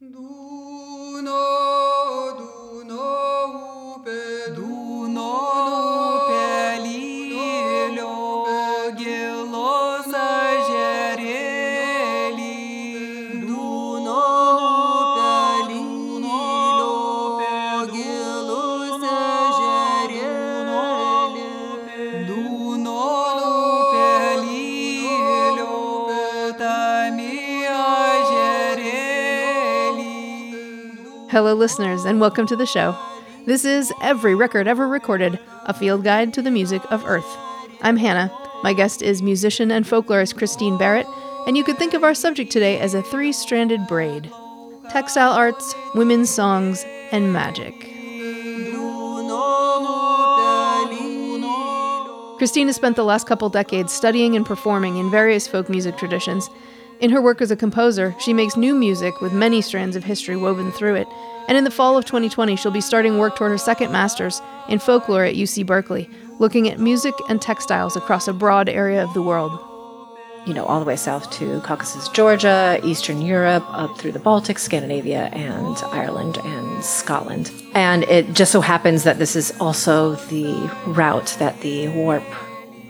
do Hello, listeners, and welcome to the show. This is Every Record Ever Recorded, a field guide to the music of Earth. I'm Hannah. My guest is musician and folklorist Kristine Barrett, and you could think of our subject today as a three stranded braid textile arts, women's songs, and magic. Kristine has spent the last couple decades studying and performing in various folk music traditions in her work as a composer, she makes new music with many strands of history woven through it, and in the fall of 2020, she'll be starting work toward her second master's in folklore at UC Berkeley, looking at music and textiles across a broad area of the world. You know, all the way south to Caucasus, Georgia, Eastern Europe, up through the Baltic, Scandinavia, and Ireland and Scotland. And it just so happens that this is also the route that the warp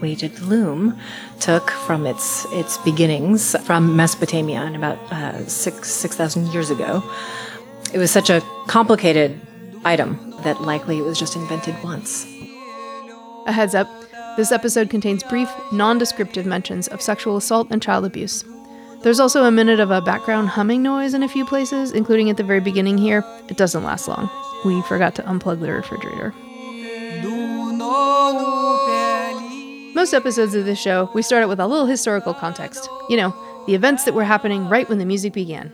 weighted loom took from its its beginnings from Mesopotamia in about uh, six six thousand years ago. It was such a complicated item that likely it was just invented once. A heads up: this episode contains brief, non-descriptive mentions of sexual assault and child abuse. There's also a minute of a background humming noise in a few places, including at the very beginning here. It doesn't last long. We forgot to unplug the refrigerator. Most episodes of this show, we start out with a little historical context. You know, the events that were happening right when the music began.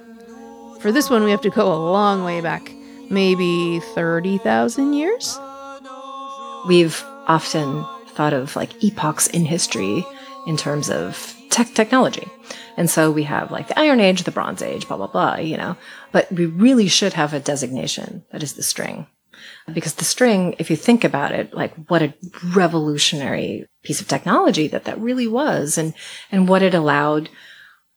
For this one, we have to go a long way back, maybe 30,000 years? We've often thought of like epochs in history in terms of tech technology. And so we have like the Iron Age, the Bronze Age, blah, blah, blah, you know. But we really should have a designation that is the string. Because the string, if you think about it, like what a revolutionary piece of technology that that really was and, and what it allowed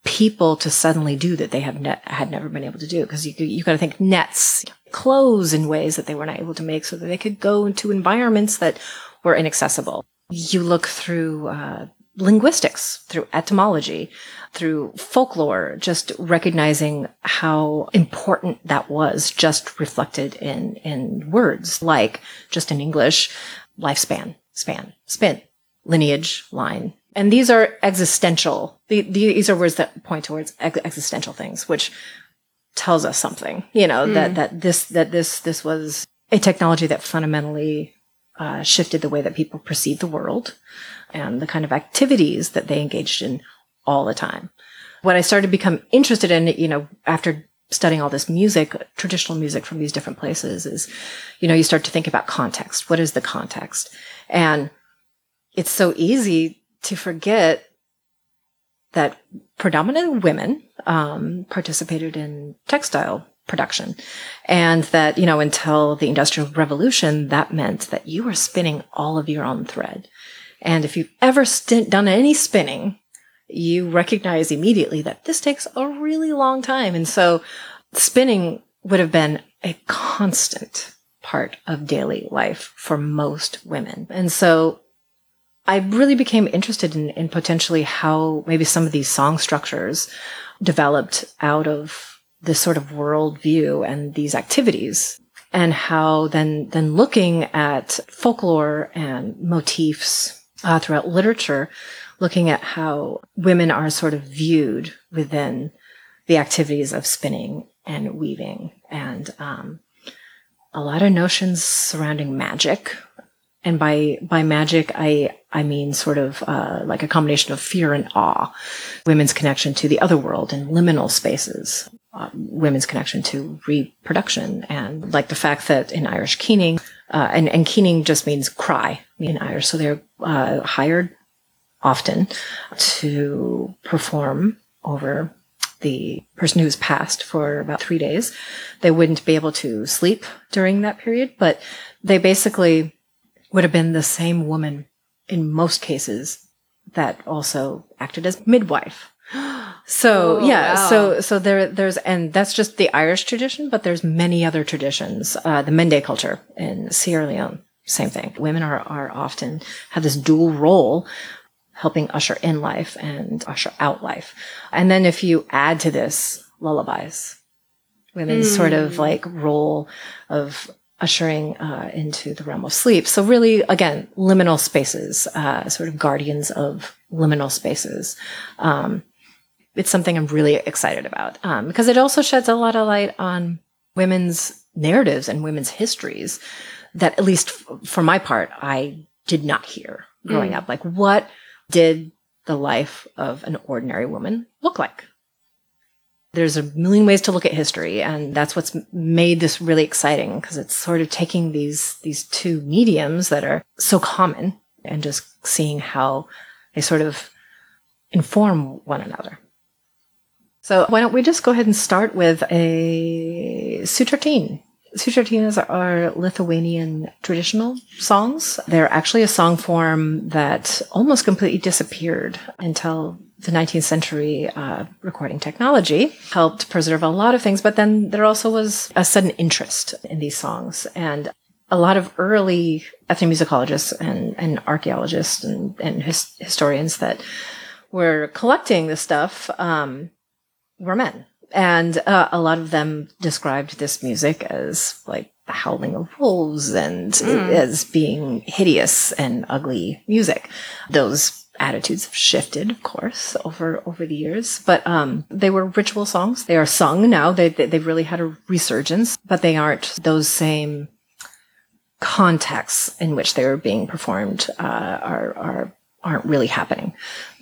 people to suddenly do that they have ne- had never been able to do. Cause you, you got to think nets, clothes in ways that they were not able to make so that they could go into environments that were inaccessible. You look through, uh, linguistics, through etymology, through folklore, just recognizing how important that was just reflected in, in words like just in English, lifespan, span, spin, lineage, line. And these are existential. These are words that point towards existential things, which tells us something, you know, mm. that, that this, that this, this was a technology that fundamentally uh, shifted the way that people perceive the world and the kind of activities that they engaged in all the time. When I started to become interested in, you know, after studying all this music, traditional music from these different places is, you know, you start to think about context. What is the context? And it's so easy to forget that predominantly women um, participated in textile production. And that, you know, until the Industrial Revolution, that meant that you were spinning all of your own thread. And if you've ever st- done any spinning, you recognize immediately that this takes a really long time. And so spinning would have been a constant part of daily life for most women. And so I really became interested in, in potentially how maybe some of these song structures developed out of this sort of world view and these activities and how then then looking at folklore and motifs uh, throughout literature, looking at how women are sort of viewed within the activities of spinning and weaving, and um, a lot of notions surrounding magic. And by by magic, I I mean sort of uh, like a combination of fear and awe, women's connection to the other world and liminal spaces, uh, women's connection to reproduction, and like the fact that in Irish keening, uh, and, and keening just means cry in Irish. So they're uh, hired often to perform over the person who's passed for about three days. They wouldn't be able to sleep during that period, but they basically would have been the same woman in most cases that also acted as midwife. So Oh, yeah, wow. so so there there's and that's just the Irish tradition, but there's many other traditions. Uh, the Mende culture in Sierra Leone, same thing. Women are are often have this dual role, helping usher in life and usher out life. And then if you add to this lullabies, women's sort of like role of ushering uh, into the realm of sleep. So really, again, liminal spaces, uh, sort of guardians of liminal spaces. Um, it's something I'm really excited about um, because it also sheds a lot of light on women's narratives and women's histories that, at least f- for my part, I did not hear growing up. Like, what did the life of an ordinary woman look like? There's a million ways to look at history, and that's what's made this really exciting because it's sort of taking these these two mediums that are so common and just seeing how they sort of inform one another. So why don't we just go ahead and start with a sutartine. Sutartinas are Lithuanian traditional songs. They're actually a song form that almost completely disappeared until the 19th century uh, recording technology helped preserve a lot of things. But then there also was a sudden interest in these songs. And a lot of early ethnomusicologists and, and archaeologists and, and his, historians that were collecting this stuff um, were men. And uh, a lot of them described this music as like the howling of wolves and as being hideous and ugly music. Those attitudes have shifted, of course, over over the years. But um, they were ritual songs. They are sung now. They, they they've really had a resurgence, but they aren't those same contexts in which they were being performed uh, are are aren't really happening.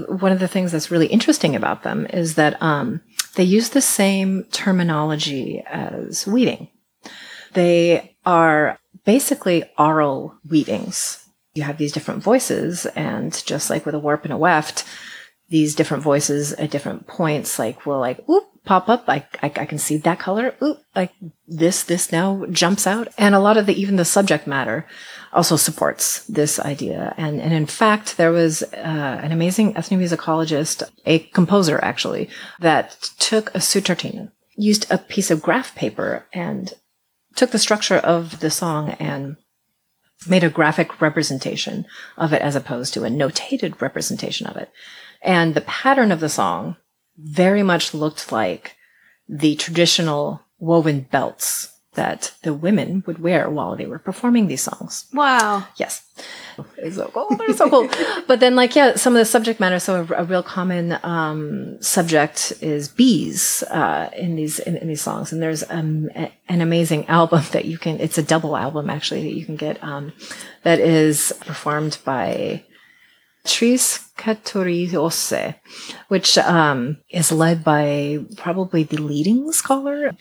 One of the things that's really interesting about them is that um, they use the same terminology as weaving. They are basically oral weavings. You have these different voices, and just like with a warp and a weft, these different voices at different points, like will like oop pop up. I, I I can see that color. Oop, like this this now jumps out, and a lot of the even the subject matter also supports this idea. And and in fact, there was uh, an amazing ethnomusicologist, a composer actually, that took a sutartine, used a piece of graph paper, and took the structure of the song and made a graphic representation of it as opposed to a notated representation of it. And the pattern of the song very much looked like the traditional woven belts that the women would wear while they were performing these songs. Wow. Yes. It's so cool. They're so cool. but then, like, yeah, some of the subject matter. So, a, a real common um, subject is bees uh, in these in, in these songs. And there's um, a- an amazing album that you can. It's a double album actually that you can get. Um, that is performed by Trys Keturiose, which um, is led by probably the leading scholar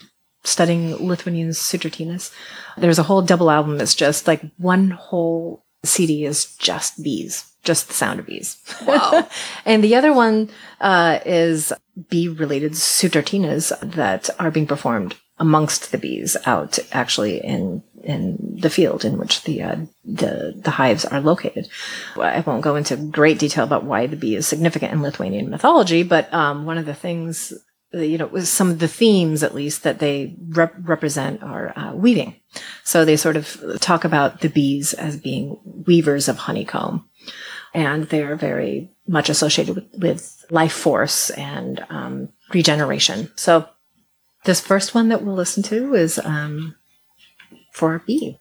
studying Lithuanian Sutartinas. There's a whole double album that's just like one whole CD is just bees, just the sound of bees. Wow. and the other one uh, is bee related Sutartinas that are being performed amongst the bees out actually in in the field in which the uh, the the hives are located. I won't go into great detail about why the bee is significant in Lithuanian mythology, but um, one of the things you know some of the themes at least that they rep- represent are uh, weaving. So they sort of talk about the bees as being weavers of honeycomb, and they are very much associated with, with life force and um, regeneration. So this first one that we'll listen to is um, for a bee.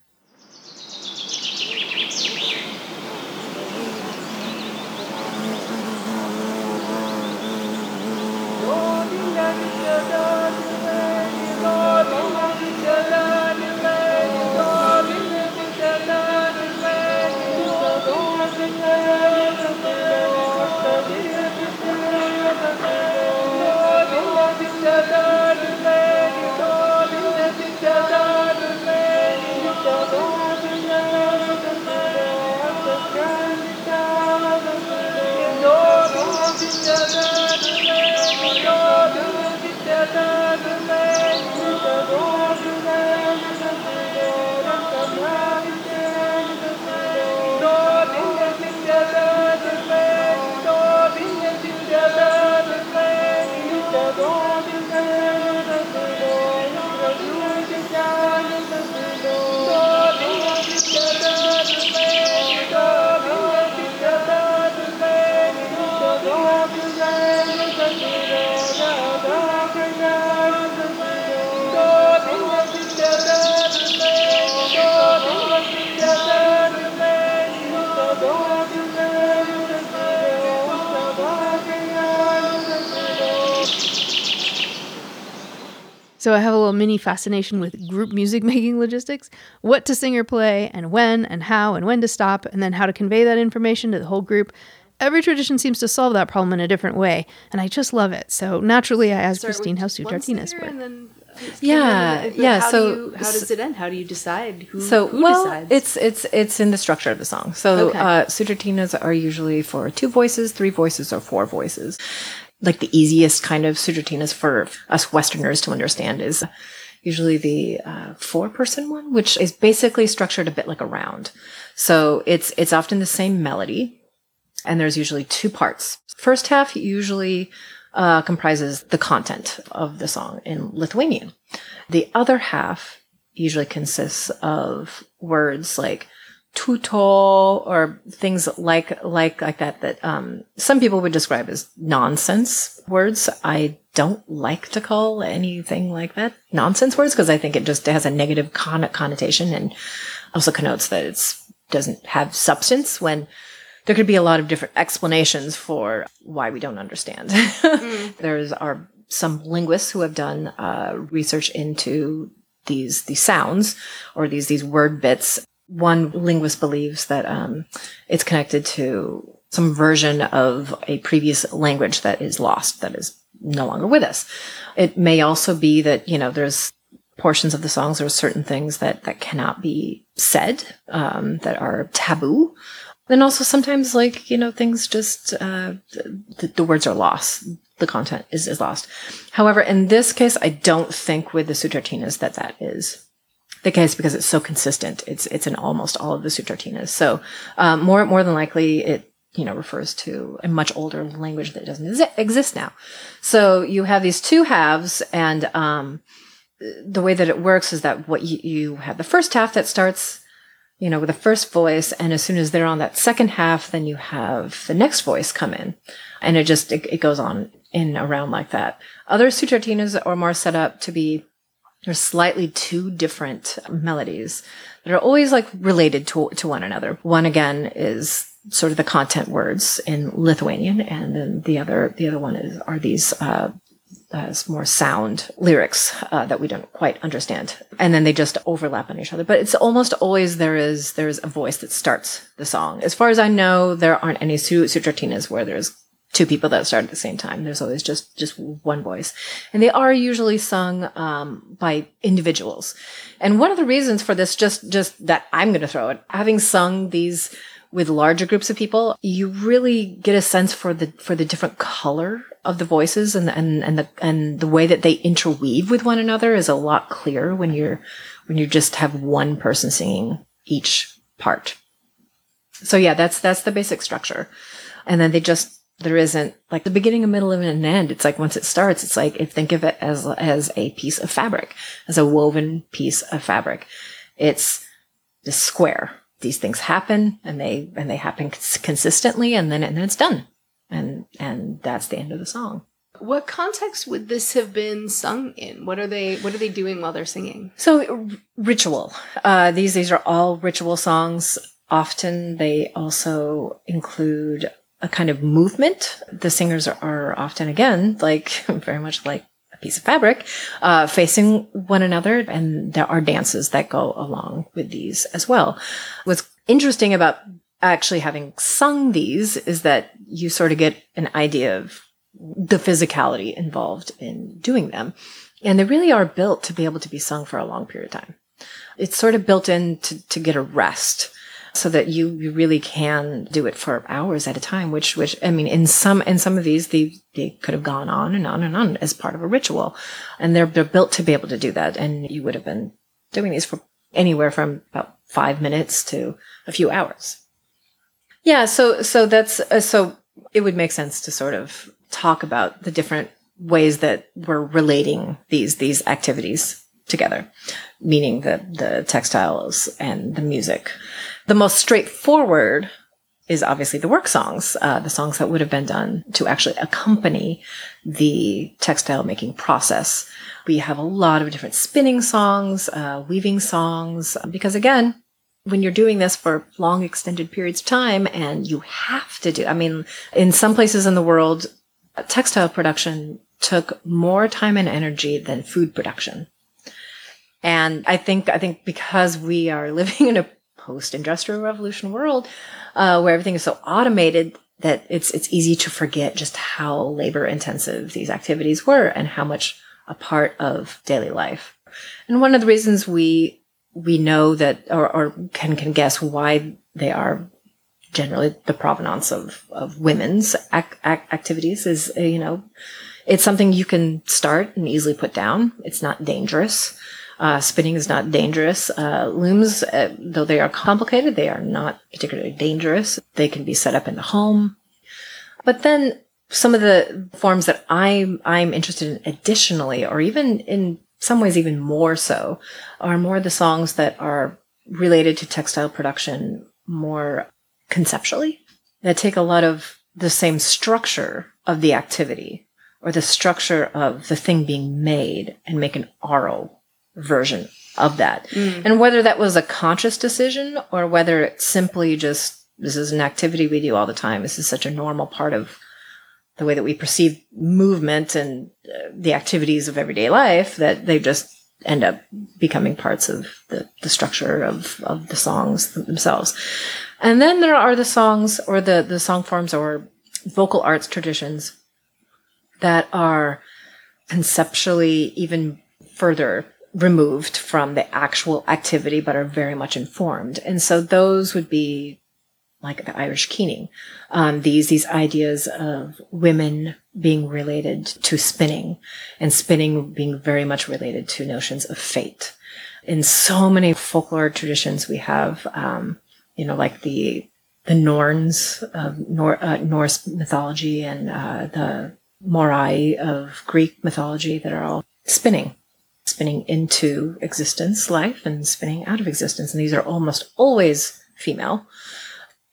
So I have a little mini fascination with group music making logistics what to sing or play, and when, and how, and when to stop, and then how to convey that information to the whole group. Every tradition seems to solve that problem in a different way, and I just love it. So naturally, I asked Kristine how sutartines work. Yeah, yeah. How so do you, how does it end? How do you decide who? So who well, decides? it's it's it's in the structure of the song. So Okay. uh, sutartinas are usually for two voices, three voices, or four voices. Like the easiest kind of sutartinas for us Westerners to understand is usually the uh, four-person one, which is basically structured a bit like a round. So it's it's often the same melody, and there's usually two parts. First half usually uh, comprises the content of the song in Lithuanian. The other half usually consists of words like tuto or things like like like that that um, some people would describe as nonsense words. I don't like to call anything like that nonsense words because I think it just has a negative con- connotation and also connotes that it doesn't have substance when there could be a lot of different explanations for why we don't understand. There's are some linguists who have done uh, research into these these sounds or these these word bits. One linguist believes that um, it's connected to some version of a previous language that is lost, that is no longer with us. It may also be that you know there's portions of the songs or certain things that that cannot be said um, that are taboo. Then also sometimes like you know things just uh, the, the words are lost. The content is, is lost. However in this case i don't think with the sutartinas that that is the case because it's so consistent it's it's in almost all of the sutartinas so um, more more than likely it you know refers to a much older language that doesn't exi- exist now so you have these two halves and um, the way that it works is that what you, you have the first half that starts you know, with the first voice. And as soon as they're on that second half, then you have the next voice come in. And it just, it, it goes on in around like that. Other sutartinas are more set up to be, there's slightly two different melodies that are always like related to, to one another. One again is sort of the content words in Lithuanian. And then the other, the other one is, are these, uh, as more sound lyrics uh, that we don't quite understand and then they just overlap on each other but it's almost always there is there's a voice that starts the song as far as i know there aren't any su- sutartinas where there's two people that start at the same time there's always just just one voice and they are usually sung um, by individuals and one of the reasons for this just just that i'm going to throw it having sung these with larger groups of people, you really get a sense for the for the different color of the voices and and and the and the way that they interweave with one another is a lot clearer when you're when you just have one person singing each part. So yeah, that's that's the basic structure. And then they just there isn't like the beginning, a middle, and an end. It's like once it starts, it's like if think of it as as a piece of fabric, as a woven piece of fabric. It's the square these things happen and they and they happen cons- consistently and then and then it's done and and that's the end of the song what context would this have been sung in? What are they? What are they doing while they're singing? so r- ritual uh, these these are all ritual songs often they also include a kind of movement the singers are, often again like very much like a piece of fabric uh, facing one another and there are dances that go along with these as well what's interesting about actually having sung these is that you sort of get an idea of the physicality involved in doing them. And they really are built to be able to be sung for a long period of time. It's sort of built in to, to get a rest so that you, you really can do it for hours at a time, which, which, I mean, in some, in some of these, they, they could have gone on and on and on as part of a ritual. And they're, they're built to be able to do that. And you would have been doing these for anywhere from about five minutes to a few hours. Yeah. So, so that's, uh, so it would make sense to sort of talk about the different ways that we're relating these, these activities together, meaning the, the textiles and the music. The most straightforward is obviously the work songs, uh, the songs that would have been done to actually accompany the textile making process. We have a lot of different spinning songs, uh, weaving songs, because again, when you're doing this for long extended periods of time and you have to do, I mean, in some places in the world, textile production took more time and energy than food production. And I think, I think because we are living in a post-industrial revolution world, uh, where everything is so automated that it's, it's easy to forget just how labor intensive these activities were and how much a part of daily life. And one of the reasons we, we know that, or, or can, can guess why they are generally the provenance of, of women's ac- ac- activities is, you know, it's something you can start and easily put down. It's not dangerous. Uh, spinning is not dangerous. Uh, looms, uh, though they are complicated, they are not particularly dangerous. They can be set up in the home. But then some of the forms that I'm, I'm interested in additionally, or even in some ways even more so, are more the songs that are related to textile production more conceptually, that take a lot of the same structure of the activity or the structure of the thing being made and make an oral version of that. Mm. And whether that was a conscious decision or whether it's simply just this is an activity we do all the time. This is such a normal part of the way that we perceive movement and uh, the activities of everyday life that they just end up becoming parts of the, the structure of, of the songs themselves. And then there are the songs or the, the song forms or vocal arts traditions that are conceptually even further removed from the actual activity, but are very much informed. And so those would be like the Irish keening, um, these these ideas of women being related to spinning, and spinning being very much related to notions of fate. In so many folklore traditions, we have, um, you know, like the the Norns of Nor- uh, Norse mythology and uh, the Moirai of Greek mythology that are all spinning spinning into existence, life, and spinning out of existence. And these are almost always female.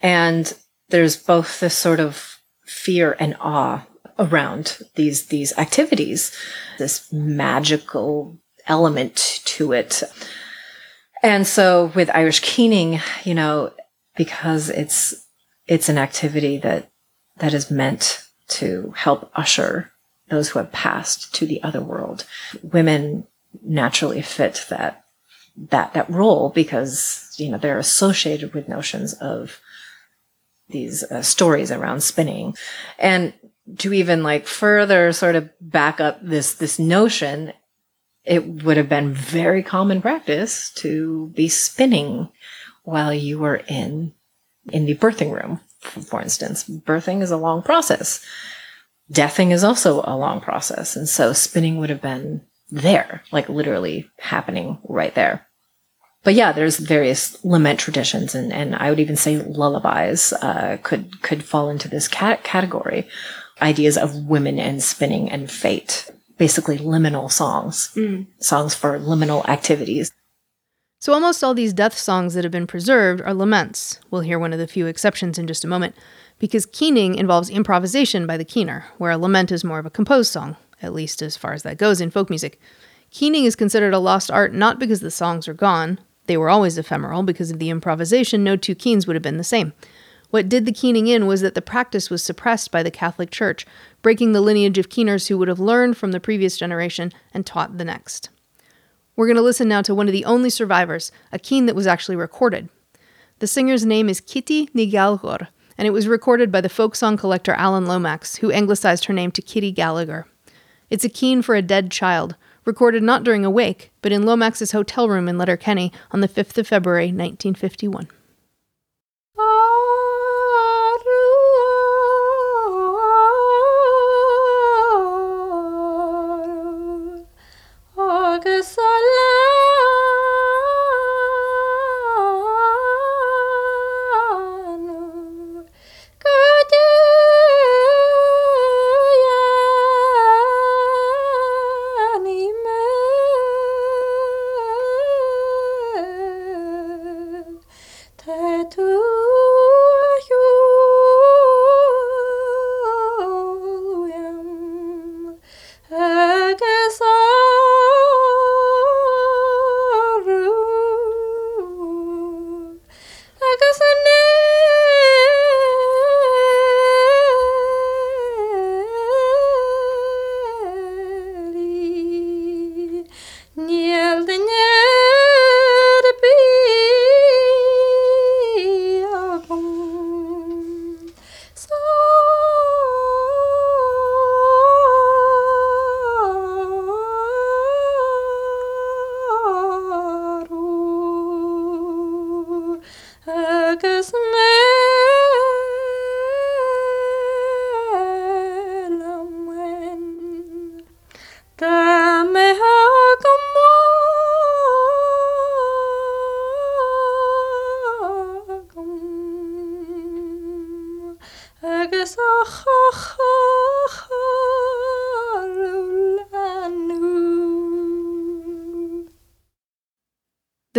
And there's both this sort of fear and awe around these, these activities, this magical element to it. And so with Irish keening, you know, because it's, it's an activity that, that is meant to help usher those who have passed to the other world. Women naturally fit that that that role because you know they're associated with notions of these uh, stories around spinning. And to even like further sort of back up this this notion it would have been very common practice to be spinning while you were in in the birthing room for instance. Birthing is a long process. Deathing is also a long process. And so spinning would have been there, like literally happening right there. But yeah, there's various lament traditions, and, and I would even say lullabies uh, could could fall into this cat- category. Ideas of women and spinning and fate, basically liminal songs, mm. songs for liminal activities. So almost all these death songs that have been preserved are laments. We'll hear one of the few exceptions in just a moment, because keening involves improvisation by the keener, where a lament is more of a composed song, at least as far as that goes in folk music. Keening is considered a lost art not because the songs are gone, they were always ephemeral, because of the improvisation, no two keens would have been the same. What did the keening in was that the practice was suppressed by the Catholic Church, breaking the lineage of keeners who would have learned from the previous generation and taught the next. We're going to listen now to one of the only survivors, a keen that was actually recorded. The singer's name is Kitty Gaillimhir, and it was recorded by the folk song collector Alan Lomax, who anglicized her name to Kitty Gallagher. It's a keen for a dead child, recorded not during a wake, but in Lomax's hotel room in Letterkenny on the 5th of February, 1951.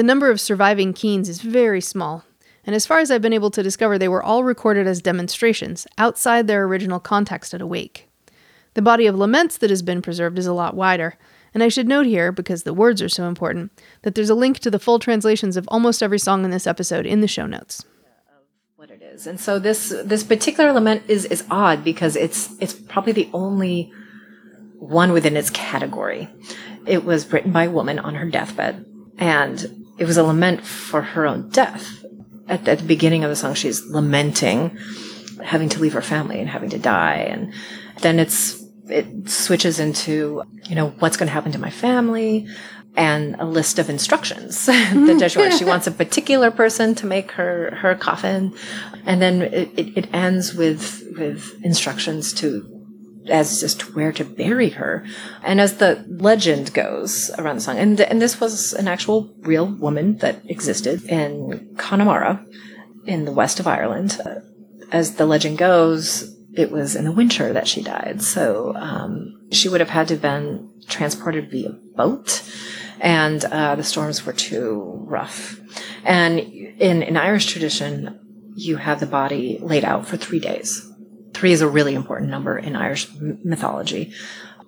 Number of surviving keens is very small, and as far as I've been able to discover, they were all recorded as demonstrations, outside their original context at a wake. The body of laments that has been preserved is a lot wider, and I should note here, because the words are so important, that there's a link to the full translations of almost every song in this episode in the show notes. What it is, and so this this particular lament is is odd because it's it's probably the only one within its category. It was written by a woman on her deathbed, and it was a lament for her own death. At, at, the beginning of the song, she's lamenting having to leave her family and having to die. And then it's, it switches into, you know, what's going to happen to my family and a list of instructions that she wants a particular person to make her, her coffin. And then it, it, it ends with, with instructions to as just where to bury her. And as the legend goes around the song, and, and this was an actual real woman that existed in Connemara in the west of Ireland. Uh, as the legend goes, it was in the winter that she died. So um, she would have had to have been transported via boat, and uh, the storms were too rough. And in, in Irish tradition, you have the body laid out for three days Three is a really important number in Irish mythology.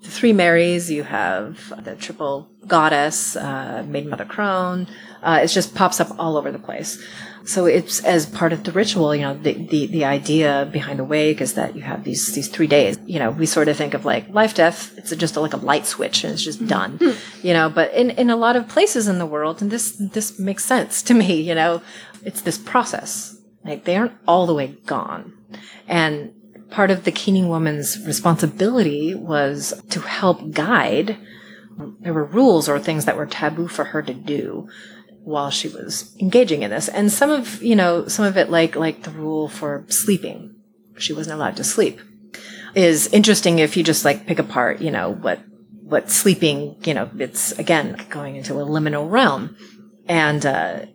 The three Marys, you have the triple goddess, uh, Maiden Mother Crone. Uh, it just pops up all over the place. So it's as part of the ritual, you know, the, the, the idea behind the wake is that you have these, these three days. You know, we sort of think of like life, death, it's just a, like a light switch and it's just mm-hmm. done, you know, but in, in a lot of places in the world, and this, this makes sense to me, you know, it's this process. Like they aren't all the way gone. And part of the Keening woman's responsibility was to help guide. There were rules or things that were taboo for her to do while she was engaging in this. And some of, you know, some of it like, like the rule for sleeping. She wasn't allowed to sleep is interesting if you just like pick apart, you know, what, what sleeping, you know, it's again going into a liminal realm. And, uh,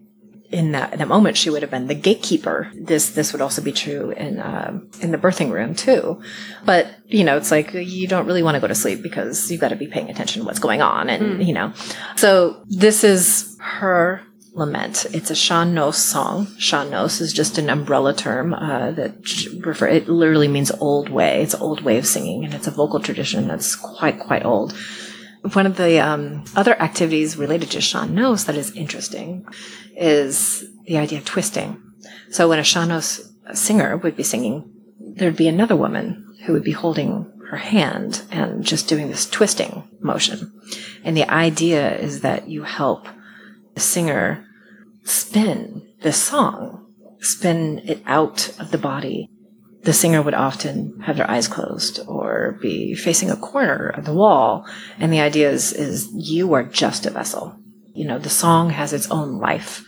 in that, in that moment, she would have been the gatekeeper. This this would also be true in uh, in the birthing room too. But you know, it's like you don't really want to go to sleep because you've got to be paying attention to what's going on, and mm. you know. So this is her lament. It's a Sean Nos song. Sean Nos is just an umbrella term uh, that refer. It literally means old way. It's an old way of singing, and it's a vocal tradition that's quite quite old. One of the um, other activities related to Sean Nos that is interesting is the idea of twisting. So when a Sean Nos singer would be singing, there'd be another woman who would be holding her hand and just doing this twisting motion. And the idea is that you help the singer spin the song, spin it out of the body the singer would often have their eyes closed or be facing a corner of the wall. And the idea is, is you are just a vessel. You know, the song has its own life.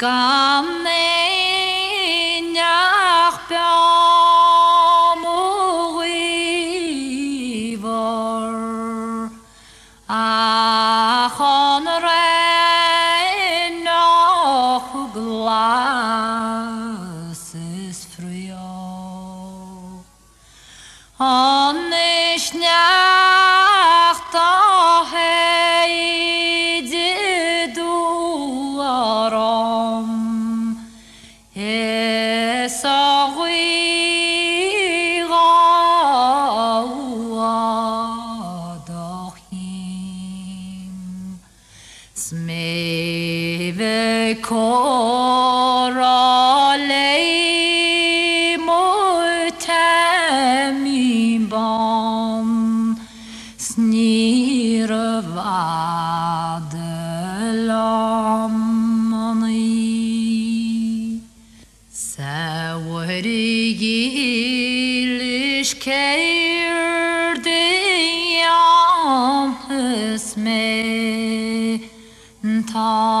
Come. کرالی معتمی بام سنیر و دلامانی سوری گیلش کردیم اسمه تا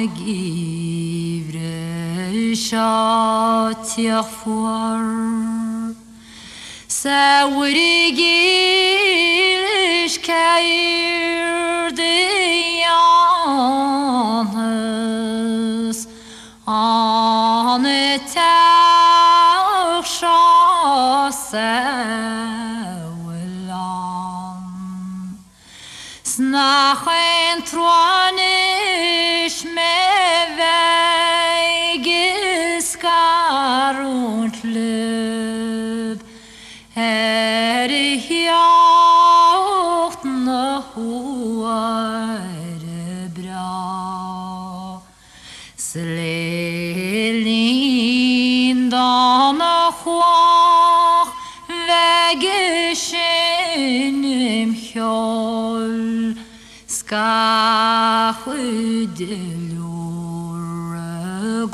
Sa chatier foar sa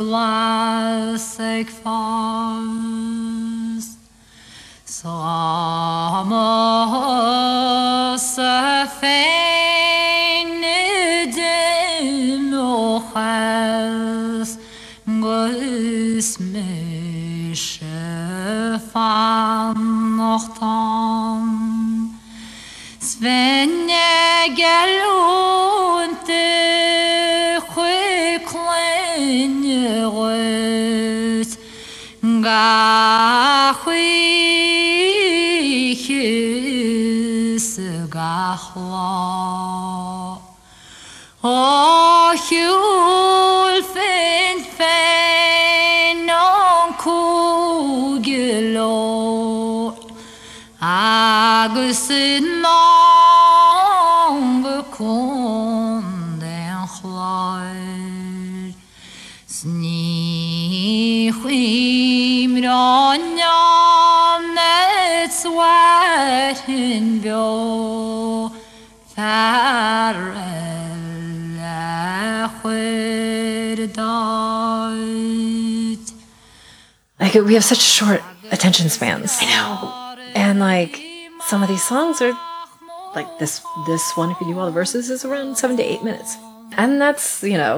Skachudilur glasig fast. Sama safein din ochas. Gus mische fan Gachwichis sweatin bio Fer chuir dait Like we have such short attention spans. I know. And like some of these songs are like this this one if you do all the verses is around 7 to 8 minutes. And that's, you know,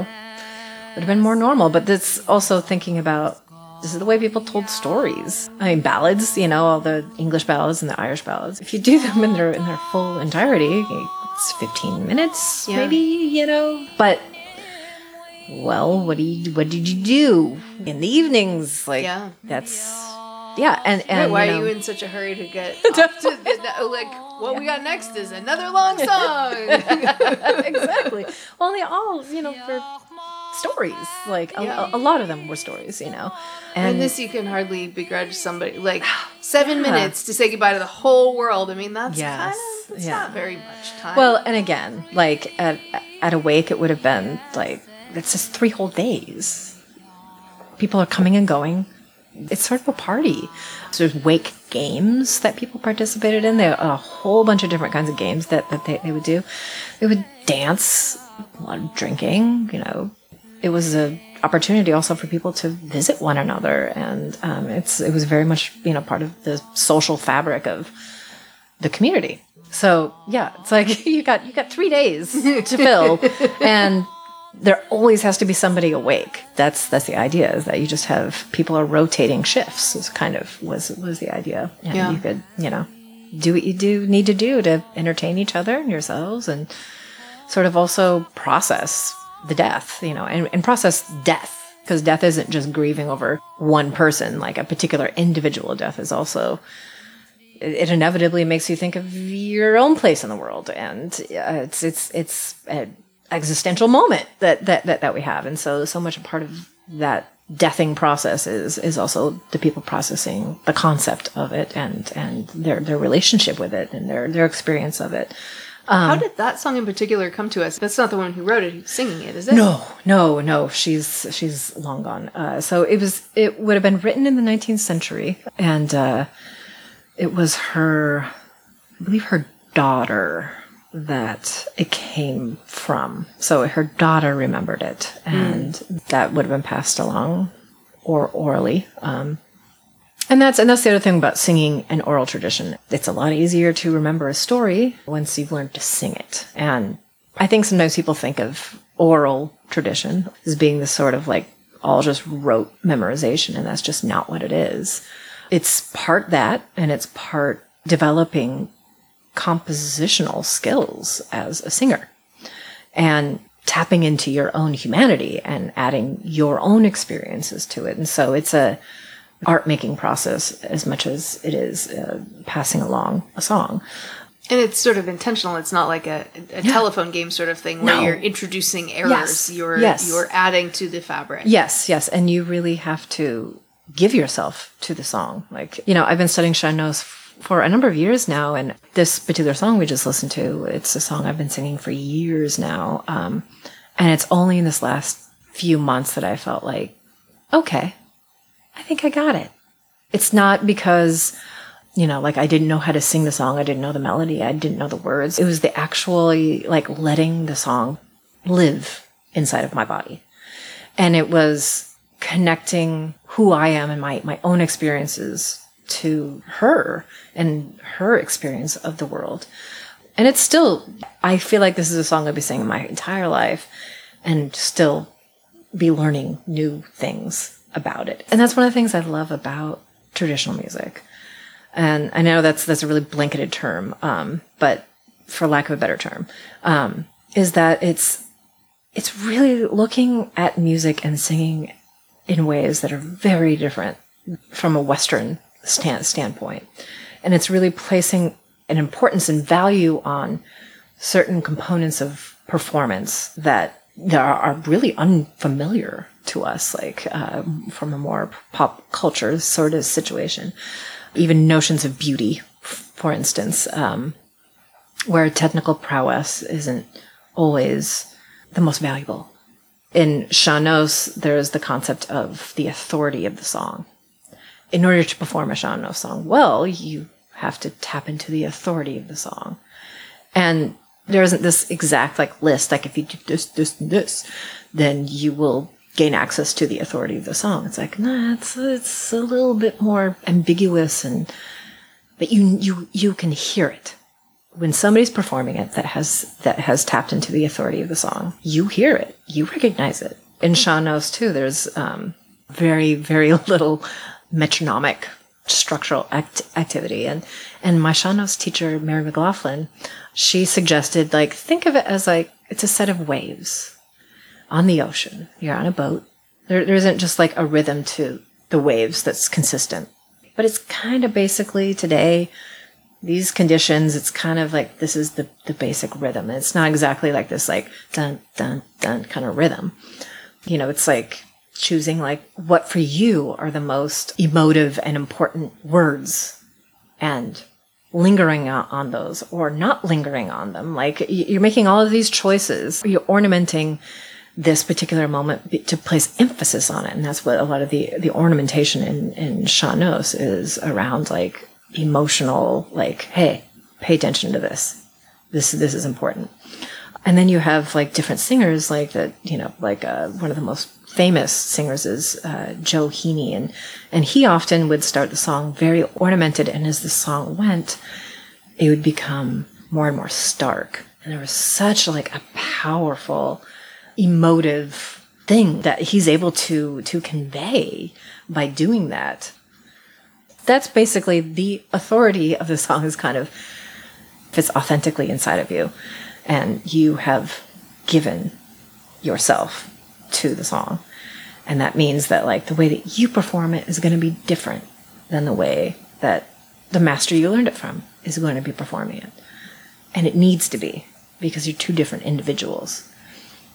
would have been more normal, but that's also thinking about this is the way people told stories. I mean ballads, you know, all the English ballads and the Irish ballads. If you do them in their in their full entirety, it's 15 minutes Yeah. maybe, you know. But well, what do you what did you do in the evenings? Like Yeah. that's yeah, and and why you are you in such a hurry to get to the, like what we got next is another long song. exactly. Well, they all you know for stories. Like a, Yeah. a, a lot of them were stories, you know. And, and this you can hardly begrudge somebody like seven Yeah. minutes to say goodbye to the whole world. I mean that's Yes. kind of it's Yeah. not very much time. well, and again, like at at a wake, it would have been like it's just three whole days. People are coming and going. It's sort of a party. So there's wake games that people participated in. There are a whole bunch of different kinds of games that, that they, they would do. They would dance, a lot of drinking, you know. It was a opportunity also for people to visit one another and um, it's it was very much you know part of the social fabric of the community. So yeah, it's like you got you got three days to fill, and there always has to be somebody awake. That's that's the idea is that you just have people are rotating shifts. Is kind of was was the idea, and Yeah. you could you know do what you do need to do to entertain each other and yourselves, and sort of also process the death, you know, and, and process death because death isn't just grieving over one person. Like a particular individual death is also it it inevitably makes you think of your own place in the world. And uh, it's it's it's an existential moment that, that that that we have. And so so much a part of that deathing process is is also the people processing the concept of it and and their their relationship with it and their their experience of it How did that song in particular come to us? That's not the one who wrote it, who's singing it, is it? No, no, no. She's she's long gone. Uh, so it was it would have been written in the 19th century, and uh, it was her, I believe her daughter that it came from. So her daughter remembered it, and that would have been passed along or orally. Um, and that's and that's the other thing about singing an oral tradition. It's a lot easier to remember a story once you've learned to sing it. And I think sometimes people think of oral tradition as being this sort of like all just rote memorization, and that's just not what it is. It's part that, and it's part developing compositional skills as a singer and tapping into your own humanity and adding your own experiences to it. And so it's a art making process as much as it is uh, passing along a song. And it's sort of intentional. It's not like a, a telephone game sort of thing where No. you're introducing errors. Yes. You're Yes. you're adding to the fabric. Yes, yes, and you really have to give yourself to the song. Like, you know, I've been studying sean-nós for a number of years now, and this particular song we just listened to, it's a song I've been singing for years now. Um, and it's only in this last few months that I felt like, okay, I think I got it. It's not because, you know, like I didn't know how to sing the song, I didn't know the melody, I didn't know the words. It was the actually like letting the song live inside of my body and it was connecting who I am and my, my own experiences to her and her experience of the world. And it's still, I feel like this is a song I'll be singing my entire life and still be learning new things about it. And that's one of the things I love about traditional music. And I know that's that's a really blanketed term, um, but for lack of a better term, um, is that it's it's really looking at music and singing in ways that are very different from a Western stand, standpoint. And it's really placing an importance and value on certain components of performance that, that are, are really unfamiliar to us, like uh, from a more pop culture sort of situation. Even notions of beauty, for instance, um, where technical prowess isn't always the most valuable. In sean-nós, there's the concept of the authority of the song. In order to perform a sean-nós song well, you have to tap into the authority of the song. And there isn't this exact like list, like if you do this, this, this, then you will gain access to the authority of the song. It's like, nah, it's, it's a little bit more ambiguous and, but you, you, you can hear it when somebody's performing it that has that has tapped into the authority of the song, you hear it, you recognize it. In knows too, there's um, very very little metronomic structural act- activity, and and my sean-nós teacher Mary McLaughlin, she suggested like think of it as like it's a set of waves on the ocean. You're on a boat. There, there isn't just like a rhythm to the waves that's consistent, but it's kind of basically today these conditions, it's kind of like this is the, the basic rhythm. It's not exactly like this like dun dun dun kind of rhythm. You know, it's like choosing like what for you are the most emotive and important words and lingering on on those or not lingering on them. Like you're making all of these choices. You're ornamenting this particular moment to place emphasis on it. And that's what a lot of the, the ornamentation in, in sean-nós is around like emotional, like, hey, pay attention to this. This, this is important. And then you have like different singers, like that, you know, like uh, one of the most famous singers is uh, Joe Heaney, and and he often would start the song very ornamented, and as the song went, it would become more and more stark, and there was such like a powerful, emotive thing that he's able to to convey by doing that. That's basically the authority of the song is kind of fits authentically inside of you and you have given yourself to the song. And that means that like the way that you perform it is going to be different than the way that the master you learned it from is going to be performing it. And it needs to be because you're two different individuals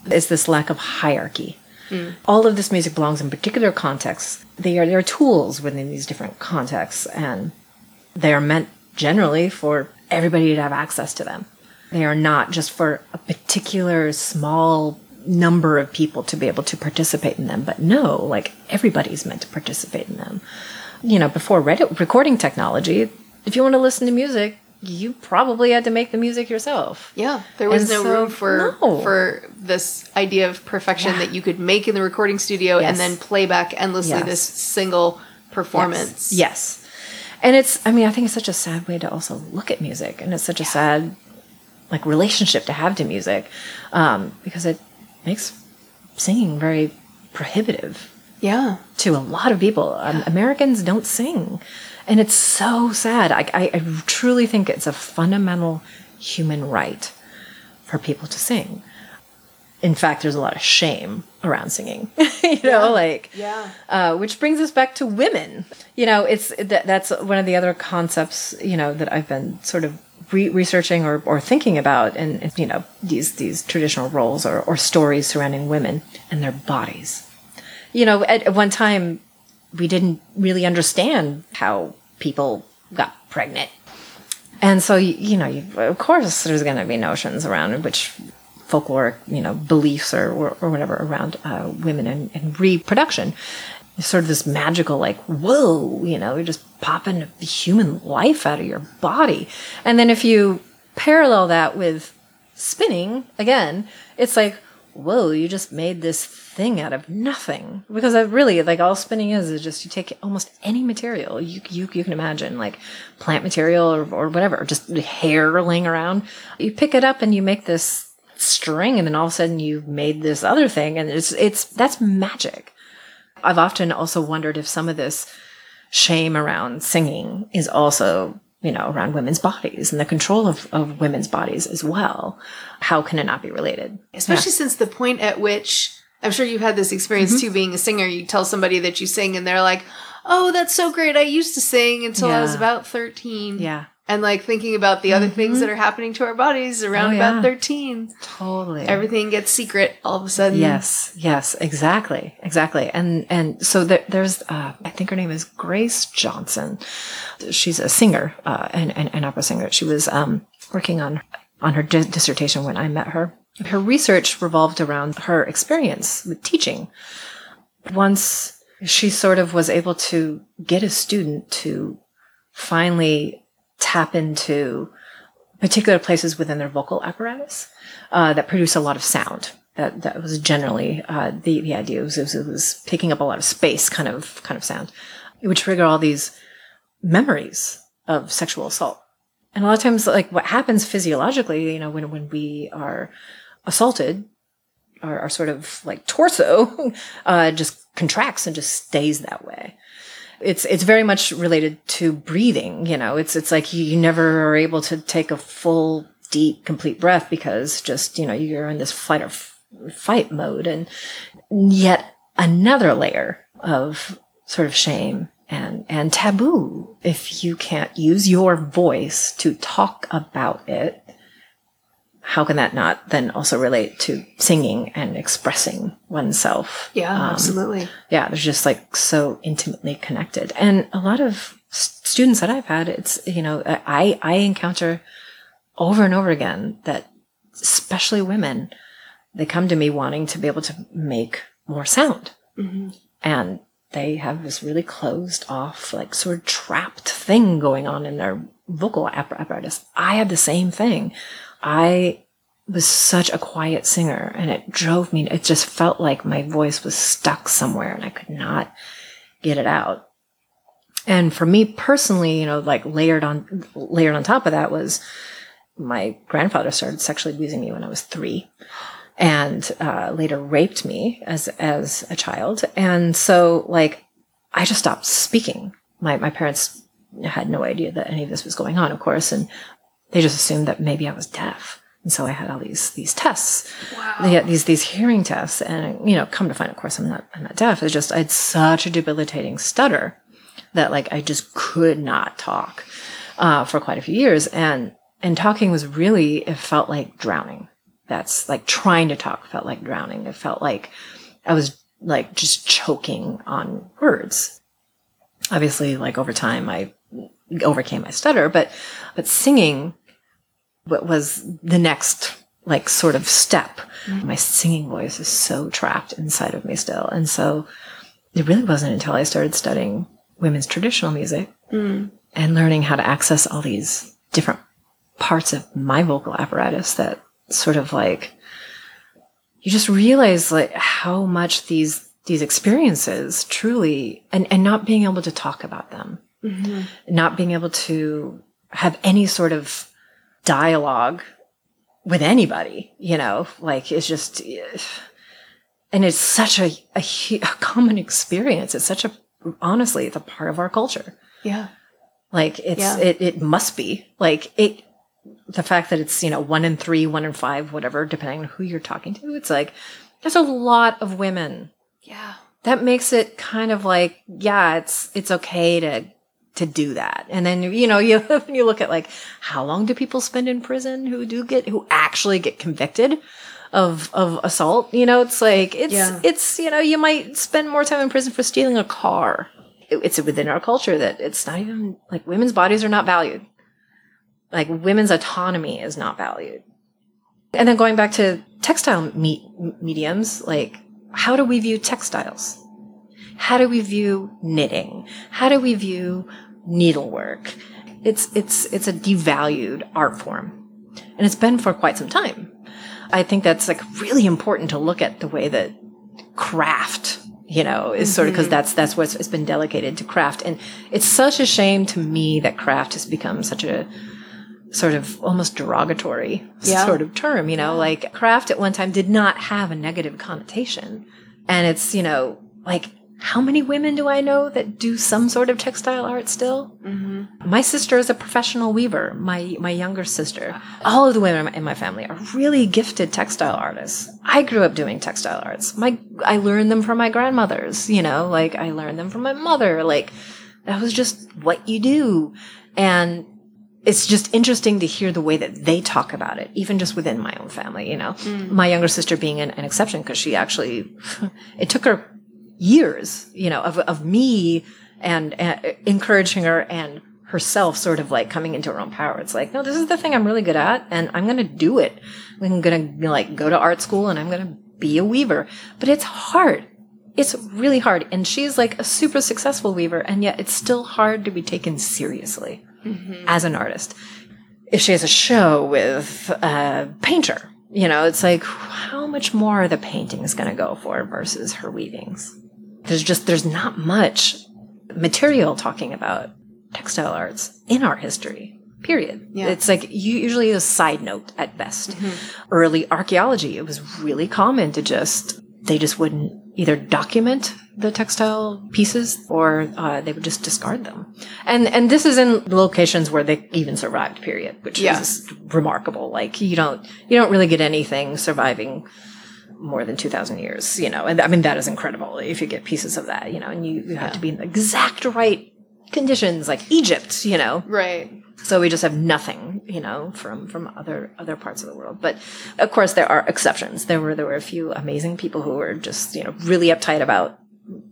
it's this lack of hierarchy. All of this music belongs in particular contexts. They are they are tools within these different contexts and they are meant generally for everybody to have access to them. They are not just for a particular small number of people to be able to participate in them, but no, like everybody's meant to participate in them. You know, before radio, recording technology, if you want to listen to music, you probably had to make the music yourself. Yeah, there was And no so- room for no. for this idea of perfection that you could make in the recording studio Yes. and then play back endlessly Yes. this single performance. Yes. And it's, I mean, I think it's such a sad way to also look at music. And it's such a sad, like, relationship to have to music um, because it makes singing very prohibitive Yeah. to a lot of people. Um, Americans don't sing. And it's so sad. I, I, I truly think it's a fundamental human right for people to sing. In fact, there's a lot of shame around singing, you know, like, Yeah. uh, which brings us back to women. You know, it's that, that's one of the other concepts, you know, that I've been sort of re- researching or, or thinking about, and, and, you know, these these traditional roles or, or stories surrounding women and their bodies. You know, at, at one time, we didn't really understand how people got pregnant. And so, you, know, you, of course, there's going to be notions around which folkloric, you know, beliefs or, or, or whatever around uh, women and, and reproduction. It's sort of this magical, like, whoa, you know, you're just popping human life out of your body. And then if you parallel that with spinning, again, it's like, whoa, you just made this thing out of nothing. Because I really, like, all spinning is, is just you take almost any material you, you, you can imagine, like plant material or, or whatever, or just hair laying around. You pick it up and you make this string, and then all of a sudden you've made this other thing, and it's, it's, that's magic. I've often also wondered if some of this shame around singing is also, you know, around women's bodies and the control of, of women's bodies as well. How can it not be related? Especially since the point at which I'm sure you've had this experience too being a singer, you tell somebody that you sing and they're like, "Oh, that's so great. I used to sing until I was about 13." Yeah, And like thinking about the other things that are happening to our bodies around Oh, about 13. totally. Everything gets secret all of a sudden. Yes, yes, exactly, exactly. And and so there, there's, uh, I think her name is Grace Johnson. She's a singer, uh, and an, an opera singer. She was um, working on on her di- dissertation when I met her. Her research revolved around her experience with teaching. Once she sort of was able to get a student to finally tap into particular places within their vocal apparatus uh, that produce a lot of sound. That that was generally uh, the the idea. It was, it was picking up a lot of space, kind of kind of sound. It would trigger all these memories of sexual assault. And a lot of times, like what happens physiologically, you know, when when we are assaulted, our, our sort of like torso uh, just contracts and just stays that way. It's it's very much related to breathing you know? It's it's like you, never are able to take a full deep complete breath because just you know you're in this fight or f- fight mode. And yet another layer of sort of shame and and taboo if you can't use your voice to talk about it how can that not then also relate to singing and expressing oneself Yeah, Um, absolutely. yeah, they're just like so intimately connected. And a lot of students that I've had, it's, you know, I, I encounter over and over again that especially women, they come to me wanting to be able to make more sound. And they have this really closed off, like sort of trapped thing going on in their vocal apparatus. I had the same thing. I was such a quiet singer and it drove me, it just felt like my voice was stuck somewhere and I could not get it out. And for me personally, you know, like layered on, layered on top of that was my grandfather started sexually abusing me when I was three and uh, later raped me as as a child. And so like I just stopped speaking. My my parents had no idea that any of this was going on, of course, and they just assumed that maybe I was deaf. And so I had all these these tests, wow. these these hearing tests, and you know, come to find, of course, I'm not I'm not deaf. It's just I had such a debilitating stutter that like I just could not talk uh, for quite a few years, and and talking was really it felt like drowning that's like trying to talk felt like drowning. It felt like I was like just choking on words. Obviously, like over time, I overcame my stutter, but, but singing what was the next like sort of step. My singing voice is so trapped inside of me still. And so it really wasn't until I started studying women's traditional music mm. and learning how to access all these different parts of my vocal apparatus that sort of like you just realize like how much these these experiences truly and and not being able to talk about them mm-hmm. not being able to have any sort of dialogue with anybody you know like it's just and it's such a, a, a common experience it's such a honestly it's a part of our culture Yeah. like it's Yeah. it, it must be like it the fact that it's you know one in three one in five whatever depending on who you're talking to it's like there's a lot of women Yeah. that makes it kind of like yeah it's it's okay to to do that. And then you know you you look at like how long do people spend in prison who do get who actually get convicted of of assault? You know it's like it's Yeah. it's you know you might spend more time in prison for stealing a car. It- it's within our culture that it's not even like women's bodies are not valued. Like women's autonomy is not valued. And then going back to textile me- mediums like how do we view textiles? How do we view knitting? How do we view needlework it's it's it's a devalued art form. And it's been for quite some time. I think that's like really important to look at the way that craft you know is sort of mm-hmm. because that's that's what it's been delegated to craft. And it's such a shame to me that craft has become such a sort of almost derogatory Yeah. sort of term you know? Like craft at one time did not have a negative connotation. And it's you know like how many women do i know that do some sort of textile art still? Mm-hmm. My sister is a professional weaver my my younger sister. All of the women in my family are really gifted textile artists. I grew up doing textile arts. My i learned them from my grandmothers you know like i learned them from my mother like that was just what you do. And it's just interesting to hear the way that they talk about it, even just within my own family, you know. Mm. My younger sister being an, an exception because she actually, it took her years, you know, of, of me and, and encouraging her and herself sort of like coming into her own power. It's like, no, this is the thing I'm really good at and I'm going to do it. I'm going to like go to art school and I'm going to be a weaver. But it's hard. It's really hard. And she's like a super successful weaver and yet it's still hard to be taken seriously mm-hmm. as an artist. If she has a show with a painter, you know, it's like how much more are the paintings going to go for versus her weavings? There's just there's not much material talking about textile arts in our history. Period. Yeah. It's like u- usually a side note at best. Early archaeology, it was really common to just they just wouldn't either document the textile pieces or uh, they would just discard them. And and this is in locations where they even survived. Period, which Yeah. is remarkable. Like you don't you don't really get anything surviving more than 2000 years you know and i mean that is incredible if you get pieces of that you know and you, you have to be in the exact right conditions like egypt you know? Right. so we just have nothing you know from from other other parts of the world. But of course there are exceptions. There were there were a few amazing people who were just you know really uptight about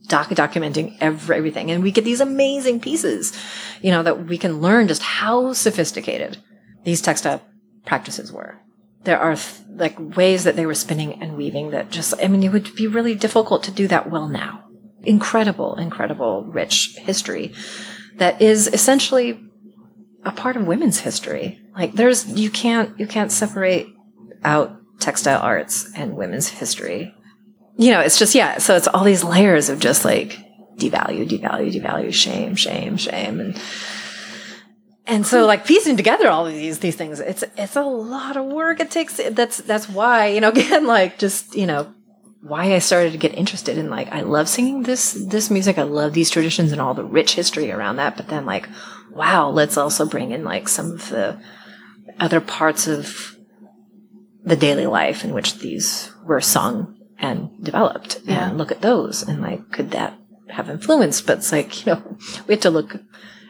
doc- documenting every, everything. And we get these amazing pieces you know that we can learn just how sophisticated these textile practices were there are like ways that they were spinning and weaving that just i mean it would be really difficult to do that well now. Incredible incredible rich history that is essentially a part of women's history. Like there's you can't you can't separate out textile arts and women's history. You know it's just yeah so it's all these layers of just like devalue devalue devalue shame shame shame and and so like piecing together all of these these things it's it's a lot of work it takes. That's that's why you know again like just you know why I started to get interested in like I love singing this this music. I love these traditions and all the rich history around that. But then like wow let's also bring in like some of the other parts of the daily life in which these were sung and developed. Yeah. and look at those. And like could that have influence but it's like you know we have to look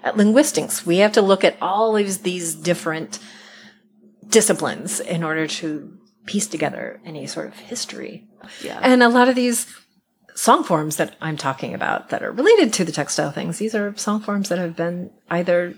at linguistics we have to look at all of these different disciplines in order to piece together any sort of history Yeah. and a lot of these song forms that I'm talking about that are related to the textile things, these are song forms that have been either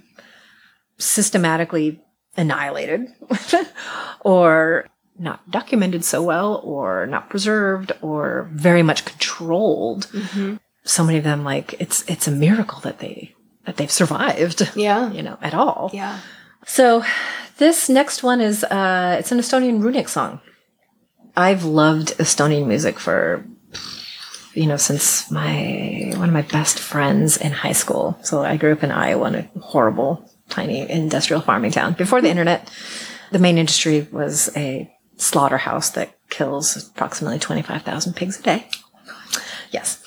systematically annihilated or not documented so well or not preserved or very much controlled. Mm-hmm. So many of them like it's it's a miracle that they that they've survived. Yeah. You know, at all. Yeah. So this next one is uh it's an Estonian runic song. I've loved Estonian music for you know since my one of my best friends in high school. So I grew up in Iowa in a horrible tiny industrial farming town. Before the internet, the main industry was a slaughterhouse that kills approximately 25,000 pigs a day. Yes.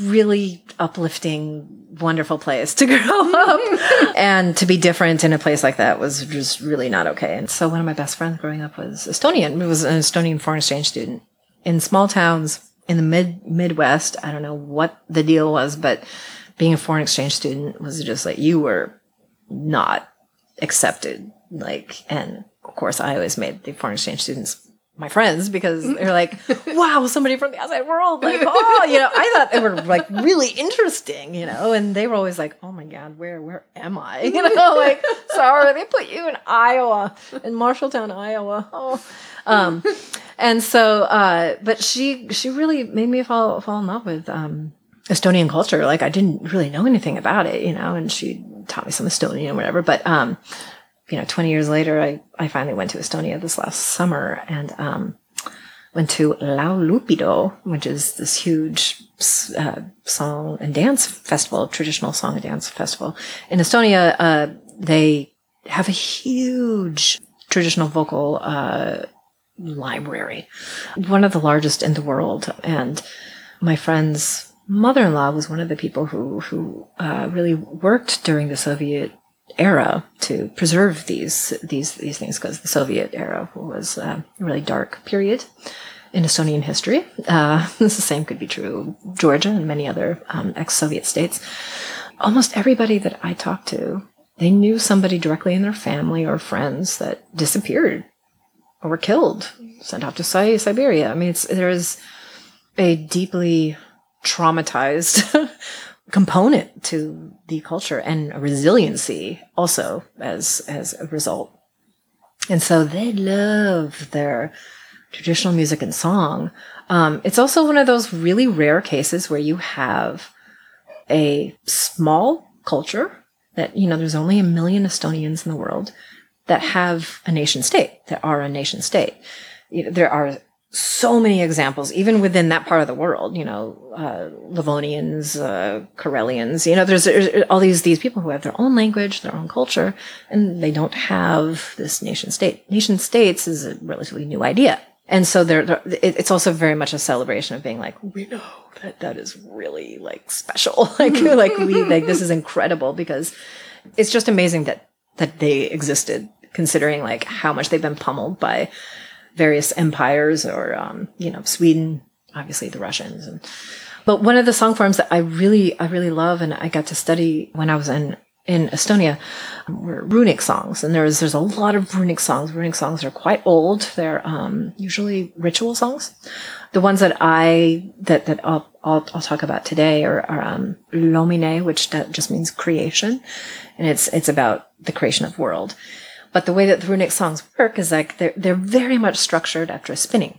Really uplifting, wonderful place to grow up. and to be different in a place like that was just really not okay. And so one of my best friends growing up was Estonian. He was an Estonian foreign exchange student in small towns in the mid Midwest. I don't know what the deal was, but being a foreign exchange student was just like you were not accepted. Like, and of course, I always made the foreign exchange students my friends because they're like, wow, somebody from the outside world. Like, oh, you know, I thought they were like really interesting, you know, and they were always like, oh my God, where, where am I? You know, like, sorry, they put you in Iowa, in Marshalltown, Iowa. Oh, um, and so, uh, but she, she really made me fall, fall in love with, um, Estonian culture. Like I didn't really know anything about it, you know, and she taught me some Estonian or whatever. But, um, you know, 20 years later, I, I finally went to Estonia this last summer and, um, went to Laulupidu, which is this huge uh, song and dance festival, traditional song and dance festival. In Estonia, uh, they have a huge traditional vocal uh, library, one of the largest in the world. And my friend's mother-in-law was one of the people who who uh, really worked during the Soviet era to preserve these these these things because the Soviet era was a really dark period in Estonian history. Uh, the same could be true Georgia and many other um, ex-Soviet states. Almost everybody that I talked to, they knew somebody directly in their family or friends that disappeared or were killed, sent off to Siberia. I mean, it's there is a deeply traumatized component to the culture and resiliency also as as a result. And so they love their traditional music and song. Um, it's also one of those really rare cases where you have a small culture that you know there's only a million Estonians in the world that have a nation state that are a nation state. You know, there are so many examples, even within that part of the world, you know, uh, Livonians, uh, Karelians, you know, there's, there's all these, these people who have their own language, their own culture, and they don't have this nation state. Nation states is a relatively new idea. And so they're, they're it's also very much a celebration of being like, we know that that is really like special. like, like we, like this is incredible because it's just amazing that, that they existed considering like how much they've been pummeled by, various empires or um, you know sweden obviously the russians and but one of the song forms that i really i really love and i got to study when i was in in estonia were runic songs. And there's there's a lot of runic songs. Runic songs are quite old. They're um, usually ritual songs. The ones that i that that i'll i'll, I'll talk about today are, are um, loomine which that just means creation. And it's it's about the creation of world but the way that the runic songs work is like they're, they're very much structured after spinning.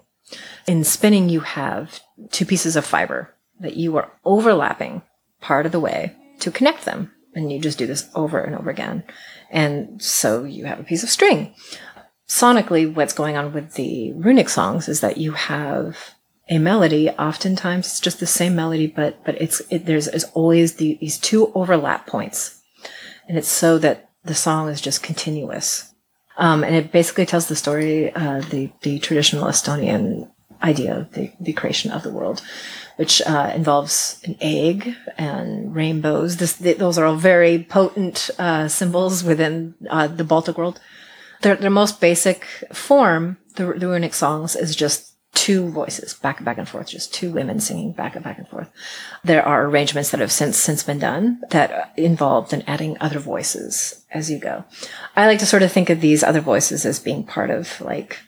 In spinning, you have two pieces of fiber that you are overlapping part of the way to connect them. And you just do this over and over again. And so you have a piece of string. Sonically, what's going on with the runic songs is that you have a melody. Oftentimes it's just the same melody, but, but it's, it, there's, there's always the, these two overlap points. And it's so that the song is just continuous. Um, and it basically tells the story, uh, the, the traditional Estonian idea of the, the creation of the world, which uh, involves an egg and rainbows. This, th- those are all very potent uh, symbols within uh, the Baltic world. Their, their most basic form, the, the runic songs, is just two voices back and back and forth, just two women singing back and back and forth. There are arrangements that have since since been done that involved in adding other voices as you go. I like to sort of think of these other voices as being part of like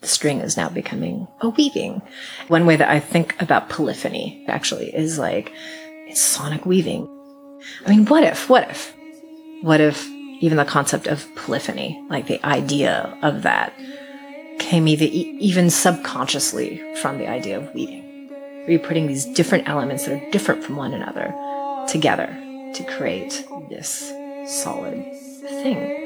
the string is now becoming a weaving. One way that I think about polyphony actually is like it's sonic weaving. I mean, what if, what if, what if even the concept of polyphony, like the idea of that, came either, even subconsciously from the idea of weaving. Where you're putting these different elements that are different from one another together to create this solid thing.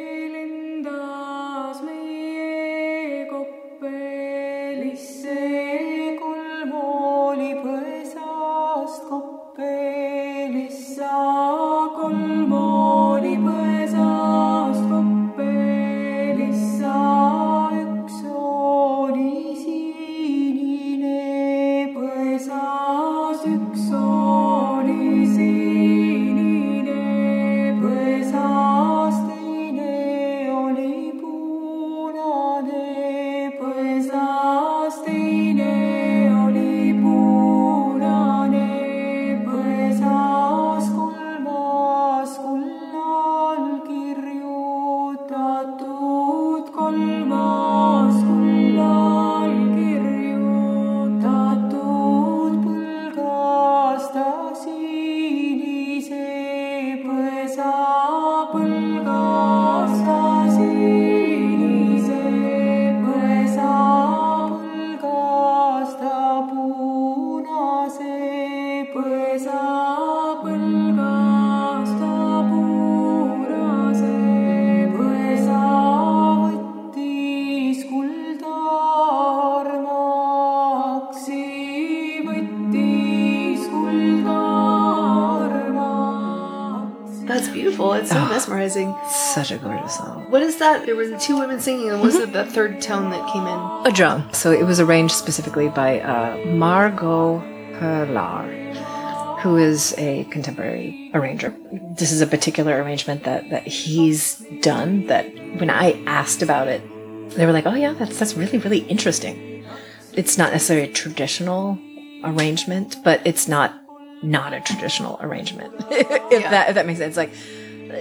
Song. What is that? There were the two women singing, and was it the third tone that came in? A drum. So it was arranged specifically by uh, Margot Herlar, who is a contemporary arranger. This is a particular arrangement that, that he's done that when I asked about it, they were like, oh yeah, that's, that's really, really interesting. It's not necessarily a traditional arrangement, but it's not not a traditional arrangement. if that if that makes sense. Like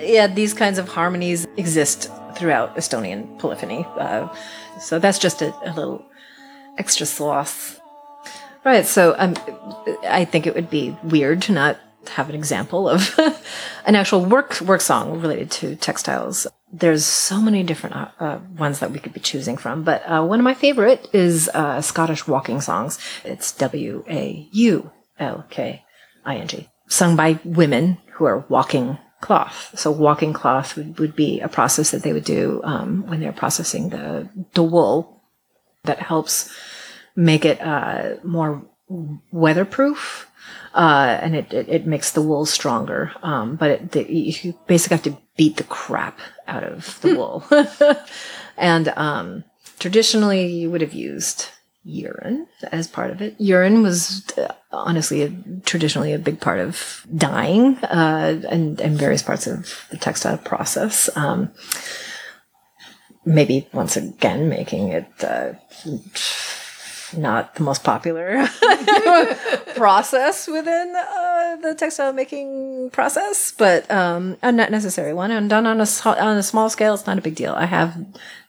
yeah, these kinds of harmonies exist throughout Estonian polyphony. Uh, so that's just a, a little extra sauce. Right. So um, I think it would be weird to not have an example of an actual work work song related to textiles. There's so many different uh, uh, ones that we could be choosing from, but uh, one of my favorite is uh, Scottish waulking songs. It's W A U L K I N G, sung by women who are waulking cloth. So waulking cloth would, would be a process that they would do um, when they're processing the the wool that helps make it uh, more weatherproof. Uh, and it, it, it makes the wool stronger. Um, but it, the, you basically have to beat the crap out of the wool. and um, traditionally, you would have used urine as part of it. Urine was uh, honestly a, traditionally a big part of dyeing uh, and, and various parts of the textile process. Um, maybe once again making it uh, not the most popular process within uh, the textile making process, but um, a not necessary one. And done on a on a small scale, it's not a big deal. I have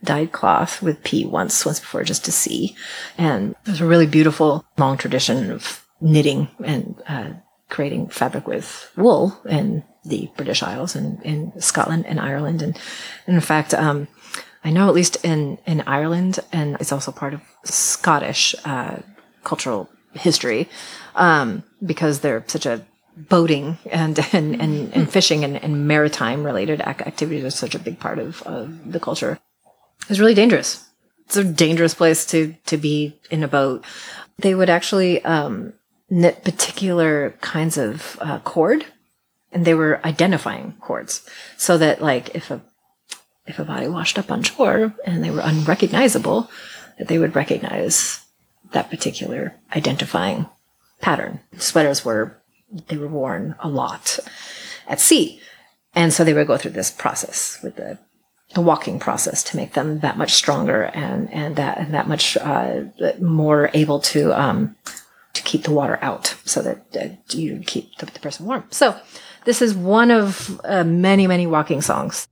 dyed cloth with pee once once before just to see, and there's a really beautiful long tradition of knitting and uh, creating fabric with wool in the British Isles and in Scotland and Ireland, and, and in fact. Um, I know at least in, in Ireland, and it's also part of Scottish uh, cultural history, um, because they're such a boating and and, and, and fishing and, and maritime related activities are such a big part of, of the culture. It's really dangerous. It's a dangerous place to to be in a boat. They would actually um, knit particular kinds of uh, cord, and they were identifying cords, so that like if a if a body washed up on shore and they were unrecognizable, that they would recognize that particular identifying pattern. Sweaters were they were worn a lot at sea, and so they would go through this process with the the waulking process to make them that much stronger and and that and that much uh, more able to um, to keep the water out, so that uh, you keep the, the person warm. So this is one of uh, many many waulking songs.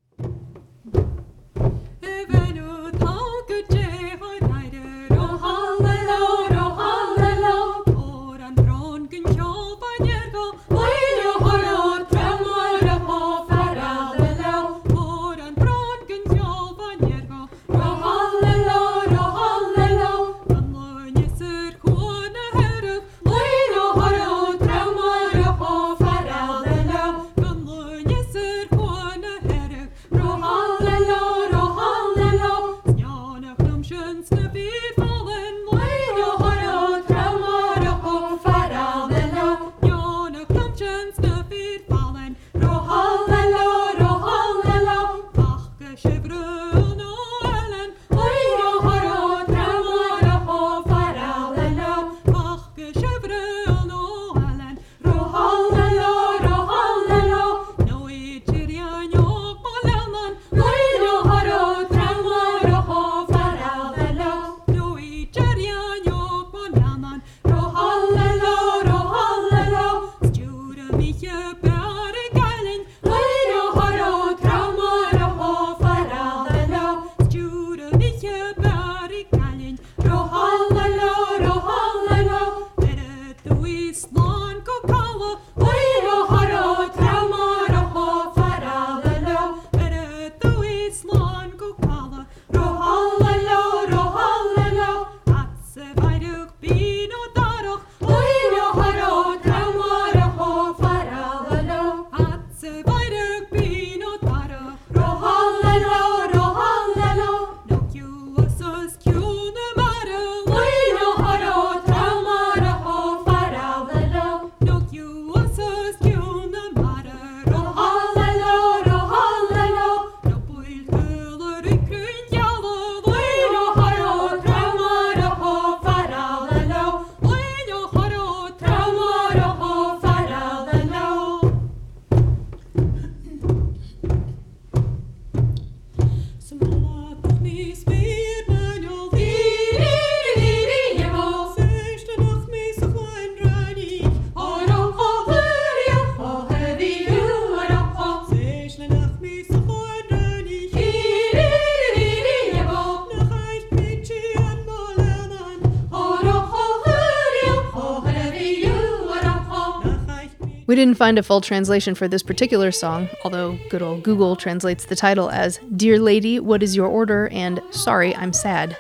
Find a full translation for this particular song, although good old Google translates the title as Dear Lady, What is Your Order? and Sorry, I'm Sad.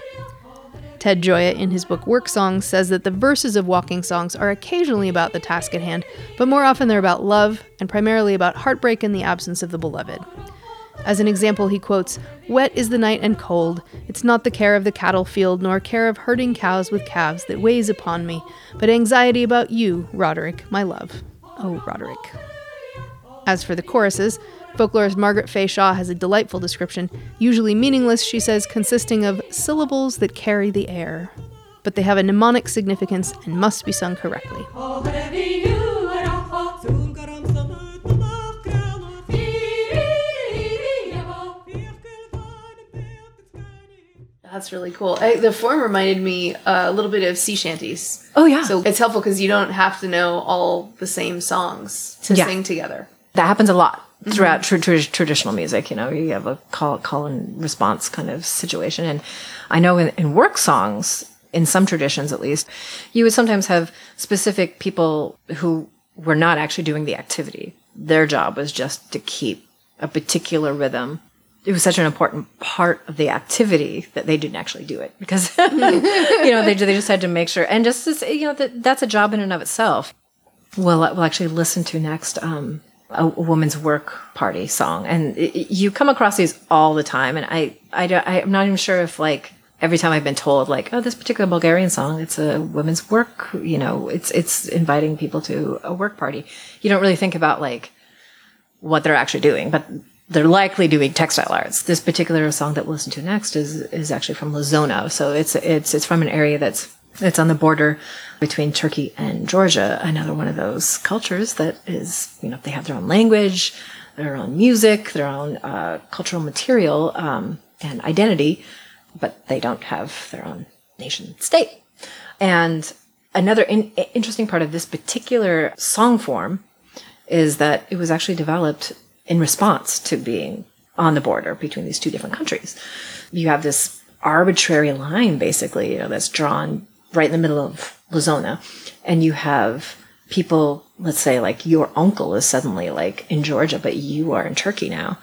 Ted Gioia, in his book Work Songs, says that the verses of waulking songs are occasionally about the task at hand, but more often they're about love, and primarily about heartbreak and the absence of the beloved. As an example, he quotes Wet is the night and cold. It's not the care of the cattle field, nor care of herding cows with calves that weighs upon me, but anxiety about you, Roderick, my love. Oh, Roderick. As for the choruses, folklorist Margaret Fay Shaw has a delightful description, usually meaningless, she says, consisting of syllables that carry the air. But they have a mnemonic significance and must be sung correctly. That's really cool. I, the form reminded me uh, a little bit of sea shanties. Oh, yeah. So it's helpful because you don't have to know all the same songs to Yeah. sing together. that happens a lot throughout tr- tr- traditional music. You know, you have a call call and response kind of situation, and I know in, in work songs, in some traditions at least, you would sometimes have specific people who were not actually doing the activity. Their job was just to keep a particular rhythm. It was such an important part of the activity that they didn't actually do it because you know they, they just had to make sure. And just say, you know that that's a job in and of itself. We'll, we'll actually listen to next um, a, a woman's work party song. And i- i- you come across these all the time. And I, I don't- i'm not even sure if like every time i've been told like oh this particular bulgarian song it's a women's work you know it's it's inviting people to a work party. You don't really think about like what they're actually doing, but they're likely doing textile arts. This particular song that we'll listen to next is is actually from Lazona, so it's it's it's from an area that's it's on the border between Turkey and Georgia. Another one of those cultures that is you know they have their own language, their own music, their own uh, cultural material um, and identity, but they don't have their own nation state. And another in- interesting part of this particular song form is that it was actually developed in response to being on the border between these two different countries. You have this arbitrary line, basically, you know, that's drawn right in the middle of Lazona, and you have people, let's say, like your uncle is suddenly like in Georgia, but you are in Turkey now.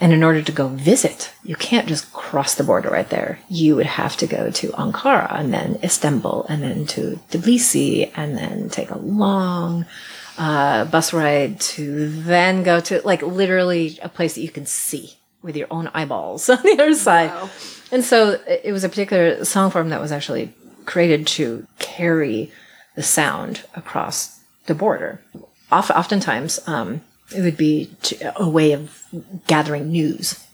And in order to go visit, you can't just cross the border right there. You would have to go to Ankara and then Istanbul and then to Tbilisi and then take a long uh, bus ride to then go to like literally a place that you can see with your own eyeballs on the other side. And so it it was a particular song form that was actually created to carry the sound across the border. Oft, oftentimes, um, it would be to, a way of gathering news.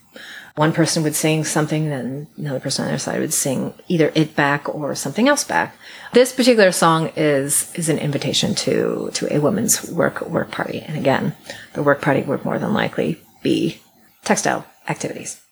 One person would sing something, then another person on the other side would sing either it back or something else back. This particular song is is an invitation to to a woman's work work party, and again, the work party would more than likely be textile activities.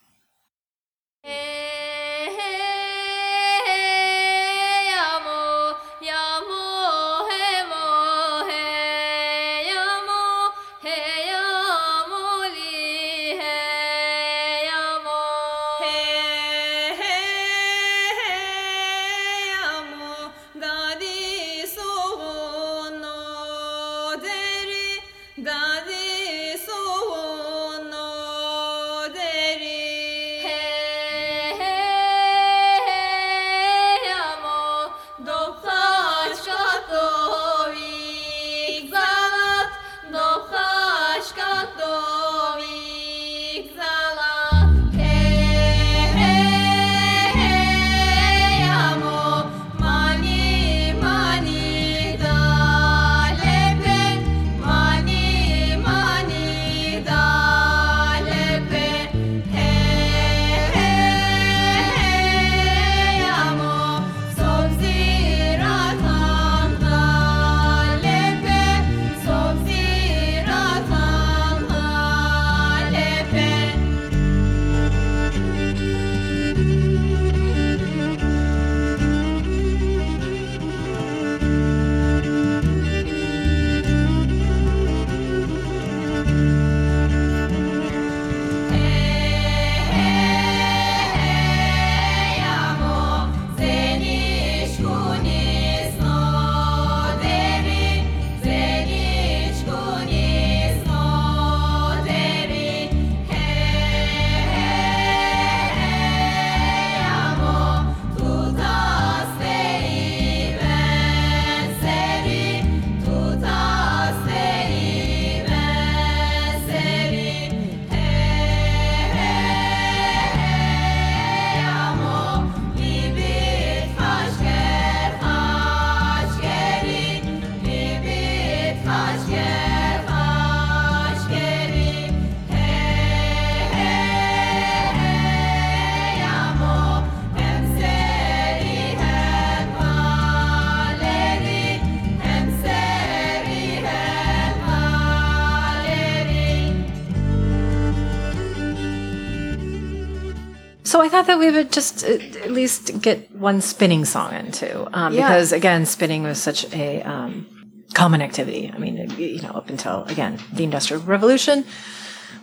Thought that we would just uh, at least get one spinning song into, um, Yeah. because again, spinning was such a um, common activity. I mean, you know, up until again the Industrial Revolution,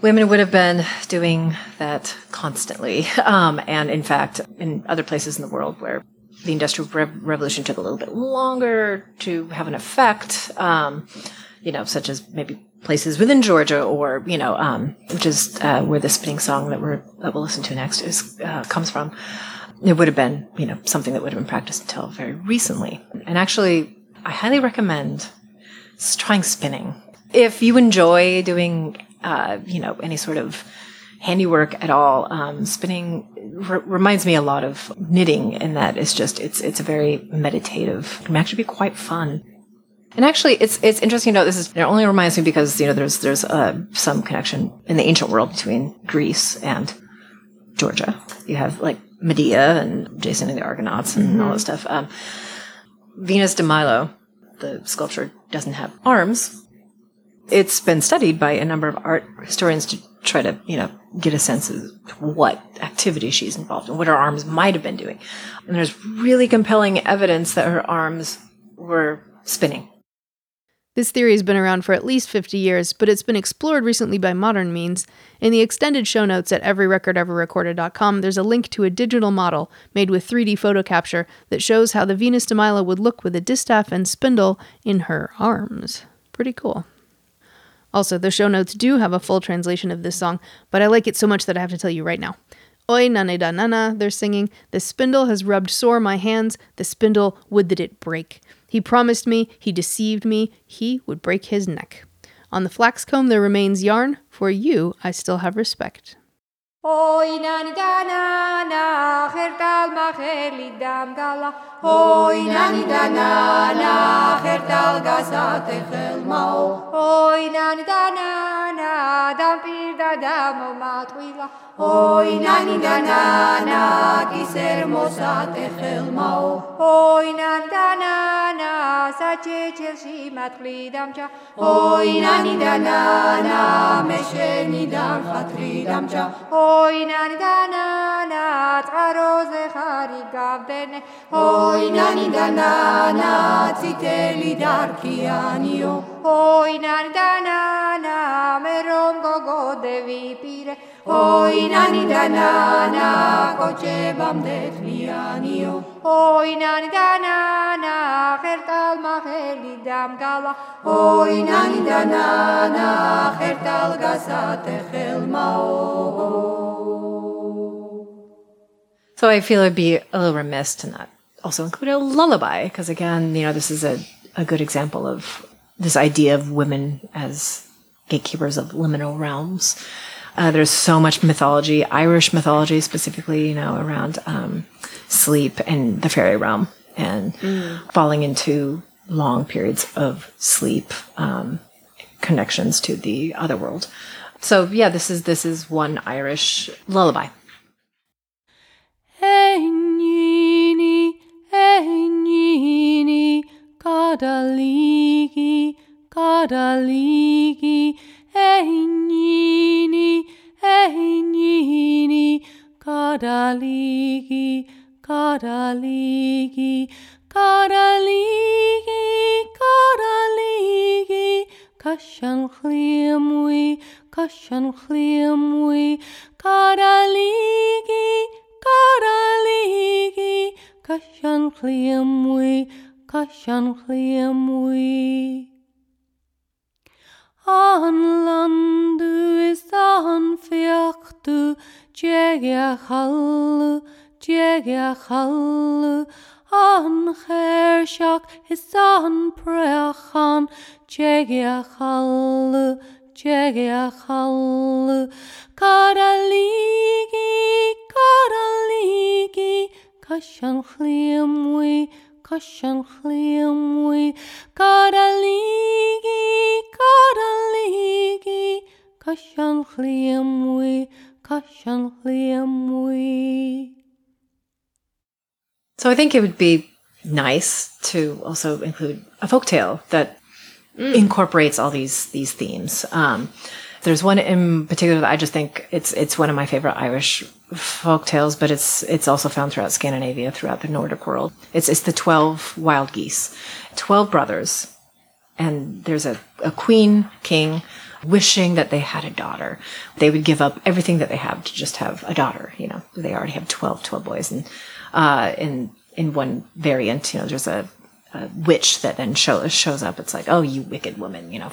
women would have been doing that constantly. Um, and in fact, in other places in the world where the Industrial Re- Revolution took a little bit longer to have an effect, um, you know, such as maybe places within Georgia or, you know, um, which is uh, where the spinning song that we're, that we'll listen to next is, uh, comes from. It would have been, you know, something that would have been practiced until very recently. And actually, I highly recommend trying spinning. If you enjoy doing, uh, you know, any sort of handiwork at all, um, spinning r- reminds me a lot of knitting in that it's just, it's, it's a very meditative, It can actually be quite fun. And actually, it's it's interesting to note this is it only reminds me because you know there's there's uh, some connection in the ancient world between Greece and Georgia. You have like Medea and Jason and the Argonauts and all that stuff. Um, Venus de Milo, the sculpture, doesn't have arms. It's been studied by a number of art historians to try to you know get a sense of what activity she's involved in, what her arms might have been doing. And there's really compelling evidence that her arms were spinning. This theory has been around for at least 50 years, but it's been explored recently by modern means. In the extended show notes at everyrecordeverrecorded.com, there's a link to a digital model made with 3D photo capture that shows how the Venus de Milo would look with a distaff and spindle in her arms. Pretty cool. Also, the show notes do have a full translation of this song, but I like it so much that I have to tell you right now. Oi nane da nana, they're singing. The spindle has rubbed sore my hands. The spindle would that it break. He promised me, he deceived me, he would break his neck. On the flax comb there remains yarn. For you I still have respect. ოინანიდანანა ხერტალმა ხელი დამგალა ოინანიდანანა ხერტალგასათე ხელმაო ოინანიდანანა დამპირდა დამომატყვილა ოინანიდანანა კისერ მოსათე ხელმაო ოინანიდანანა საჩეჩელში მატყლი დამჭა ოინანიდანანა მე შენი დამხატრი დამჭა ო ოინანი და ნანა წყაროზე ხარი გავდენე ოინანი და ნანა ციტელი დარქიანიო ოინანი და ნანა მე რომ გოგოდე ვიპირე So I feel it'd be a little remiss to not also include a lullaby, because again, you know, this is a, a good example of this idea of women as gatekeepers of liminal realms. Uh, there's so much mythology, Irish mythology specifically, you know, around um, sleep and the fairy realm and falling into long periods of sleep, um, connections to the other world. So yeah, this is this is one Irish lullaby. Egnini, egnini, cadaligi, cadaligi, egnini, egnini, cadaligi, cadaligi, cadaligi, cadaligi, kashan chliamwi, kashan chliamwi, cadaligi, cadaligi, kashan chliamwi, kashan chliamwi. An landú is an fiochtú déige chaú déige chaú an chéir seach is an prechan déige chaú déige chaú Car a lígi car a lígi cai an chlíammuí, hallu, jegja hallu. Kadaligi, kadaligi, kashan chliamwi, kashan chliamwi. Kadaligi, kadaligi, kashan chliamwi, kashan chliamwi. So I think it would be nice to also include a folktale that incorporates all these these themes. Um, there's one in particular that I just think it's it's one of my favorite Irish folk tales, but it's it's also found throughout Scandinavia, throughout the Nordic world. It's it's the twelve wild geese, twelve brothers, and there's a, a queen king wishing that they had a daughter. They would give up everything that they have to just have a daughter. You know, they already have 12, 12 boys, and uh, in in one variant, you know, there's a, a witch that then shows shows up. It's like, oh, you wicked woman, you know,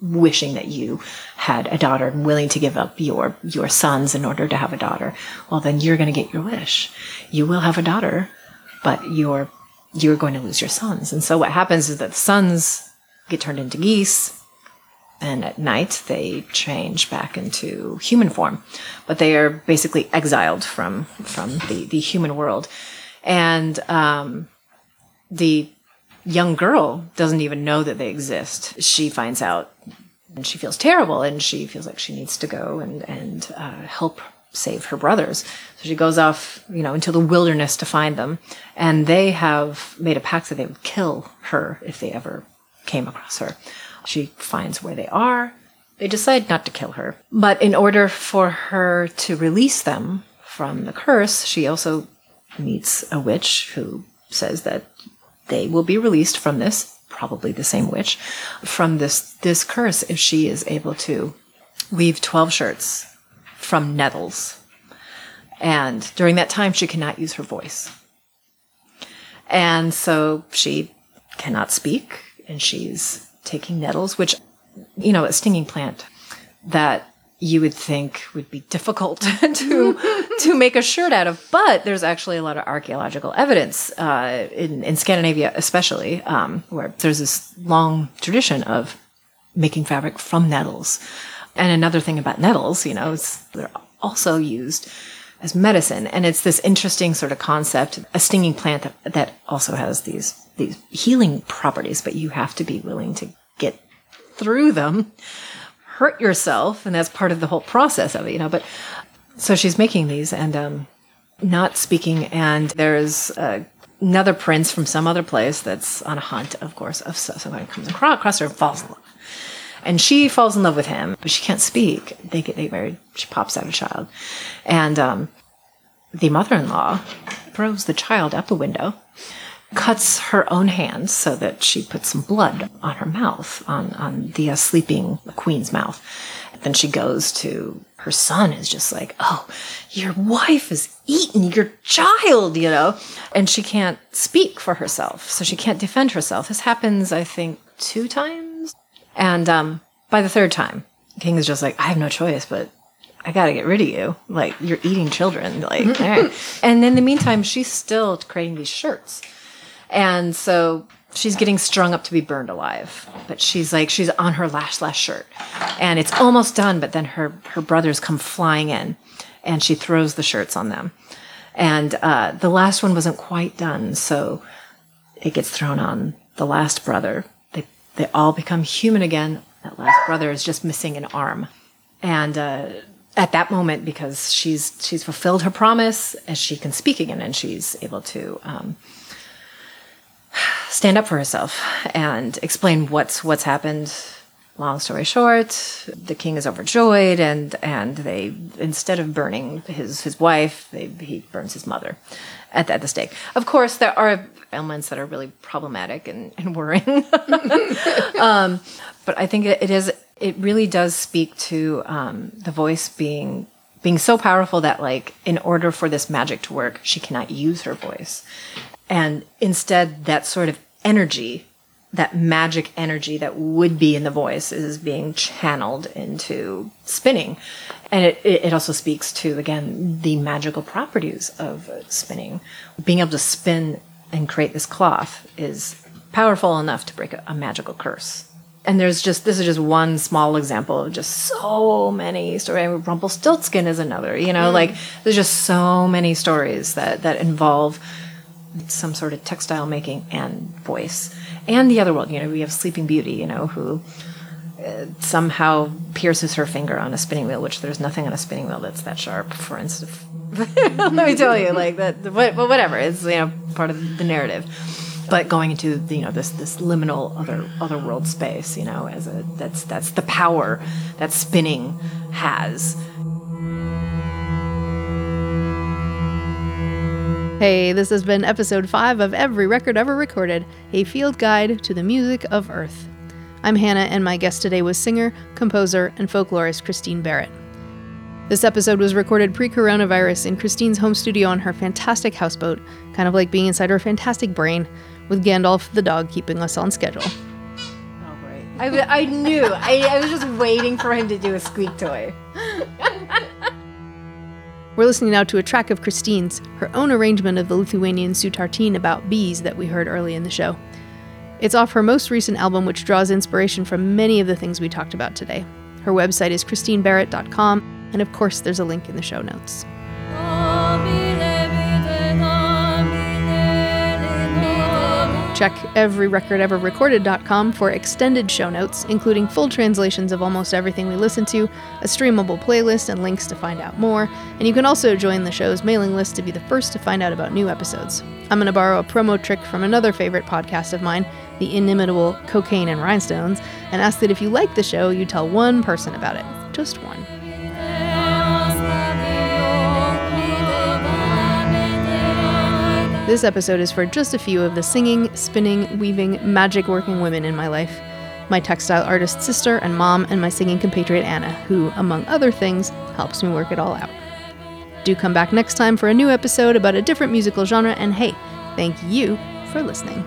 wishing that you had a daughter and willing to give up your your sons in order to have a daughter well then you're going to get your wish. You will have a daughter but you're you're going to lose your sons. And so what happens is that the sons get turned into geese and at night they change back into human form. But they are basically exiled from from the the human world. And um the young girl doesn't even know that they exist. She finds out and she feels terrible and she feels like she needs to go and, and uh, help save her brothers. So she goes off, you know, into the wilderness to find them. And they have made a pact that they would kill her if they ever came across her. She finds where they are. They decide not to kill her. But in order for her to release them from the curse, she also meets a witch who says that they will be released from this, probably the same witch, from this this curse if she is able to weave 12 shirts from nettles. And during that time she cannot use her voice. And so she cannot speak and she's taking nettles which you know, a stinging plant that you would think would be difficult to to make a shirt out of. But there's actually a lot of archaeological evidence uh, in in Scandinavia, especially um, where there's this long tradition of making fabric from nettles. And another thing about nettles, you know, they're also used as medicine, and it's this interesting sort of concept, a stinging plant that, that also has these these healing properties, but you have to be willing to get through them hurt yourself and that's part of the whole process of it you know but so she's making these and um not speaking and there's uh, another prince from some other place that's on a hunt of course of so- someone comes across, across her and falls in love. And she falls in love with him but she can't speak. They get they married she pops out a child. And um the mother-in-law throws the child out the window cuts her own hands so that she puts some blood on her mouth, on, on the uh, sleeping queen's mouth. Then she goes to her son, is just like, oh, your wife has eaten your child, you know? And she can't speak for herself, so she can't defend herself. This happens, I think, two times. And um, by the third time, king is just like, I have no choice, but I gotta get rid of you. Like, you're eating children. Like, right. And in the meantime, she's still creating these shirts. And so she's getting strung up to be burned alive. But she's like, she's on her last, last shirt. And it's almost done, but then her, her brothers come flying in and she throws the shirts on them. And uh, the last one wasn't quite done, so it gets thrown on the last brother. They, they all become human again. That last brother is just missing an arm. And uh, at that moment, because she's she's fulfilled her promise, as she can speak again, and she's able to um, stand up for herself and explain what's what's happened. Long story short, the king is overjoyed, and and they instead of burning his his wife, they, he burns his mother at, at the stake. Of course, there are elements that are really problematic and, and worrying, um, but I think it, is it really does speak to um, the voice being being so powerful that like in order for this magic to work, she cannot use her voice and instead that sort of energy that magic energy that would be in the voice is being channeled into spinning and it, it also speaks to again the magical properties of spinning being able to spin and create this cloth is powerful enough to break a, a magical curse and there's just this is just one small example of just so many stories. Rumpelstiltskin is another. You know, mm-hmm. like there's just so many stories that that involve some sort of textile making and voice. And the other world, you know, we have Sleeping Beauty, you know, who uh, somehow pierces her finger on a spinning wheel, which there's nothing on a spinning wheel that's that sharp, for instance. Let me tell you, like that, but, whatever, it's, you know, part of the narrative. But going into the, you know this this liminal other other world space, you know, as a that's that's the power that spinning has Hey, this has been episode 5 of Every Record Ever Recorded, a field guide to the music of Earth. I'm Hannah, and my guest today was singer, composer, and folklorist Kristine Barrett. This episode was recorded pre coronavirus in Kristine's home studio on her fantastic houseboat, kind of like being inside her fantastic brain, with Gandalf the dog keeping us on schedule. Oh, great. I, I knew. I, I was just waiting for him to do a squeak toy. We're listening now to a track of Kristine's, her own arrangement of the Lithuanian Sutartine about bees that we heard early in the show. It's off her most recent album, which draws inspiration from many of the things we talked about today. Her website is kristinebarrett.com, and of course, there's a link in the show notes. Check everyrecordeverrecorded.com for extended show notes, including full translations of almost everything we listen to, a streamable playlist, and links to find out more. And you can also join the show's mailing list to be the first to find out about new episodes. I'm going to borrow a promo trick from another favorite podcast of mine, the inimitable Cocaine and Rhinestones, and ask that if you like the show, you tell one person about it. Just one. This episode is for just a few of the singing, spinning, weaving, magic working women in my life. My textile artist sister and mom, and my singing compatriot Anna, who, among other things, helps me work it all out. Do come back next time for a new episode about a different musical genre, and hey, thank you for listening.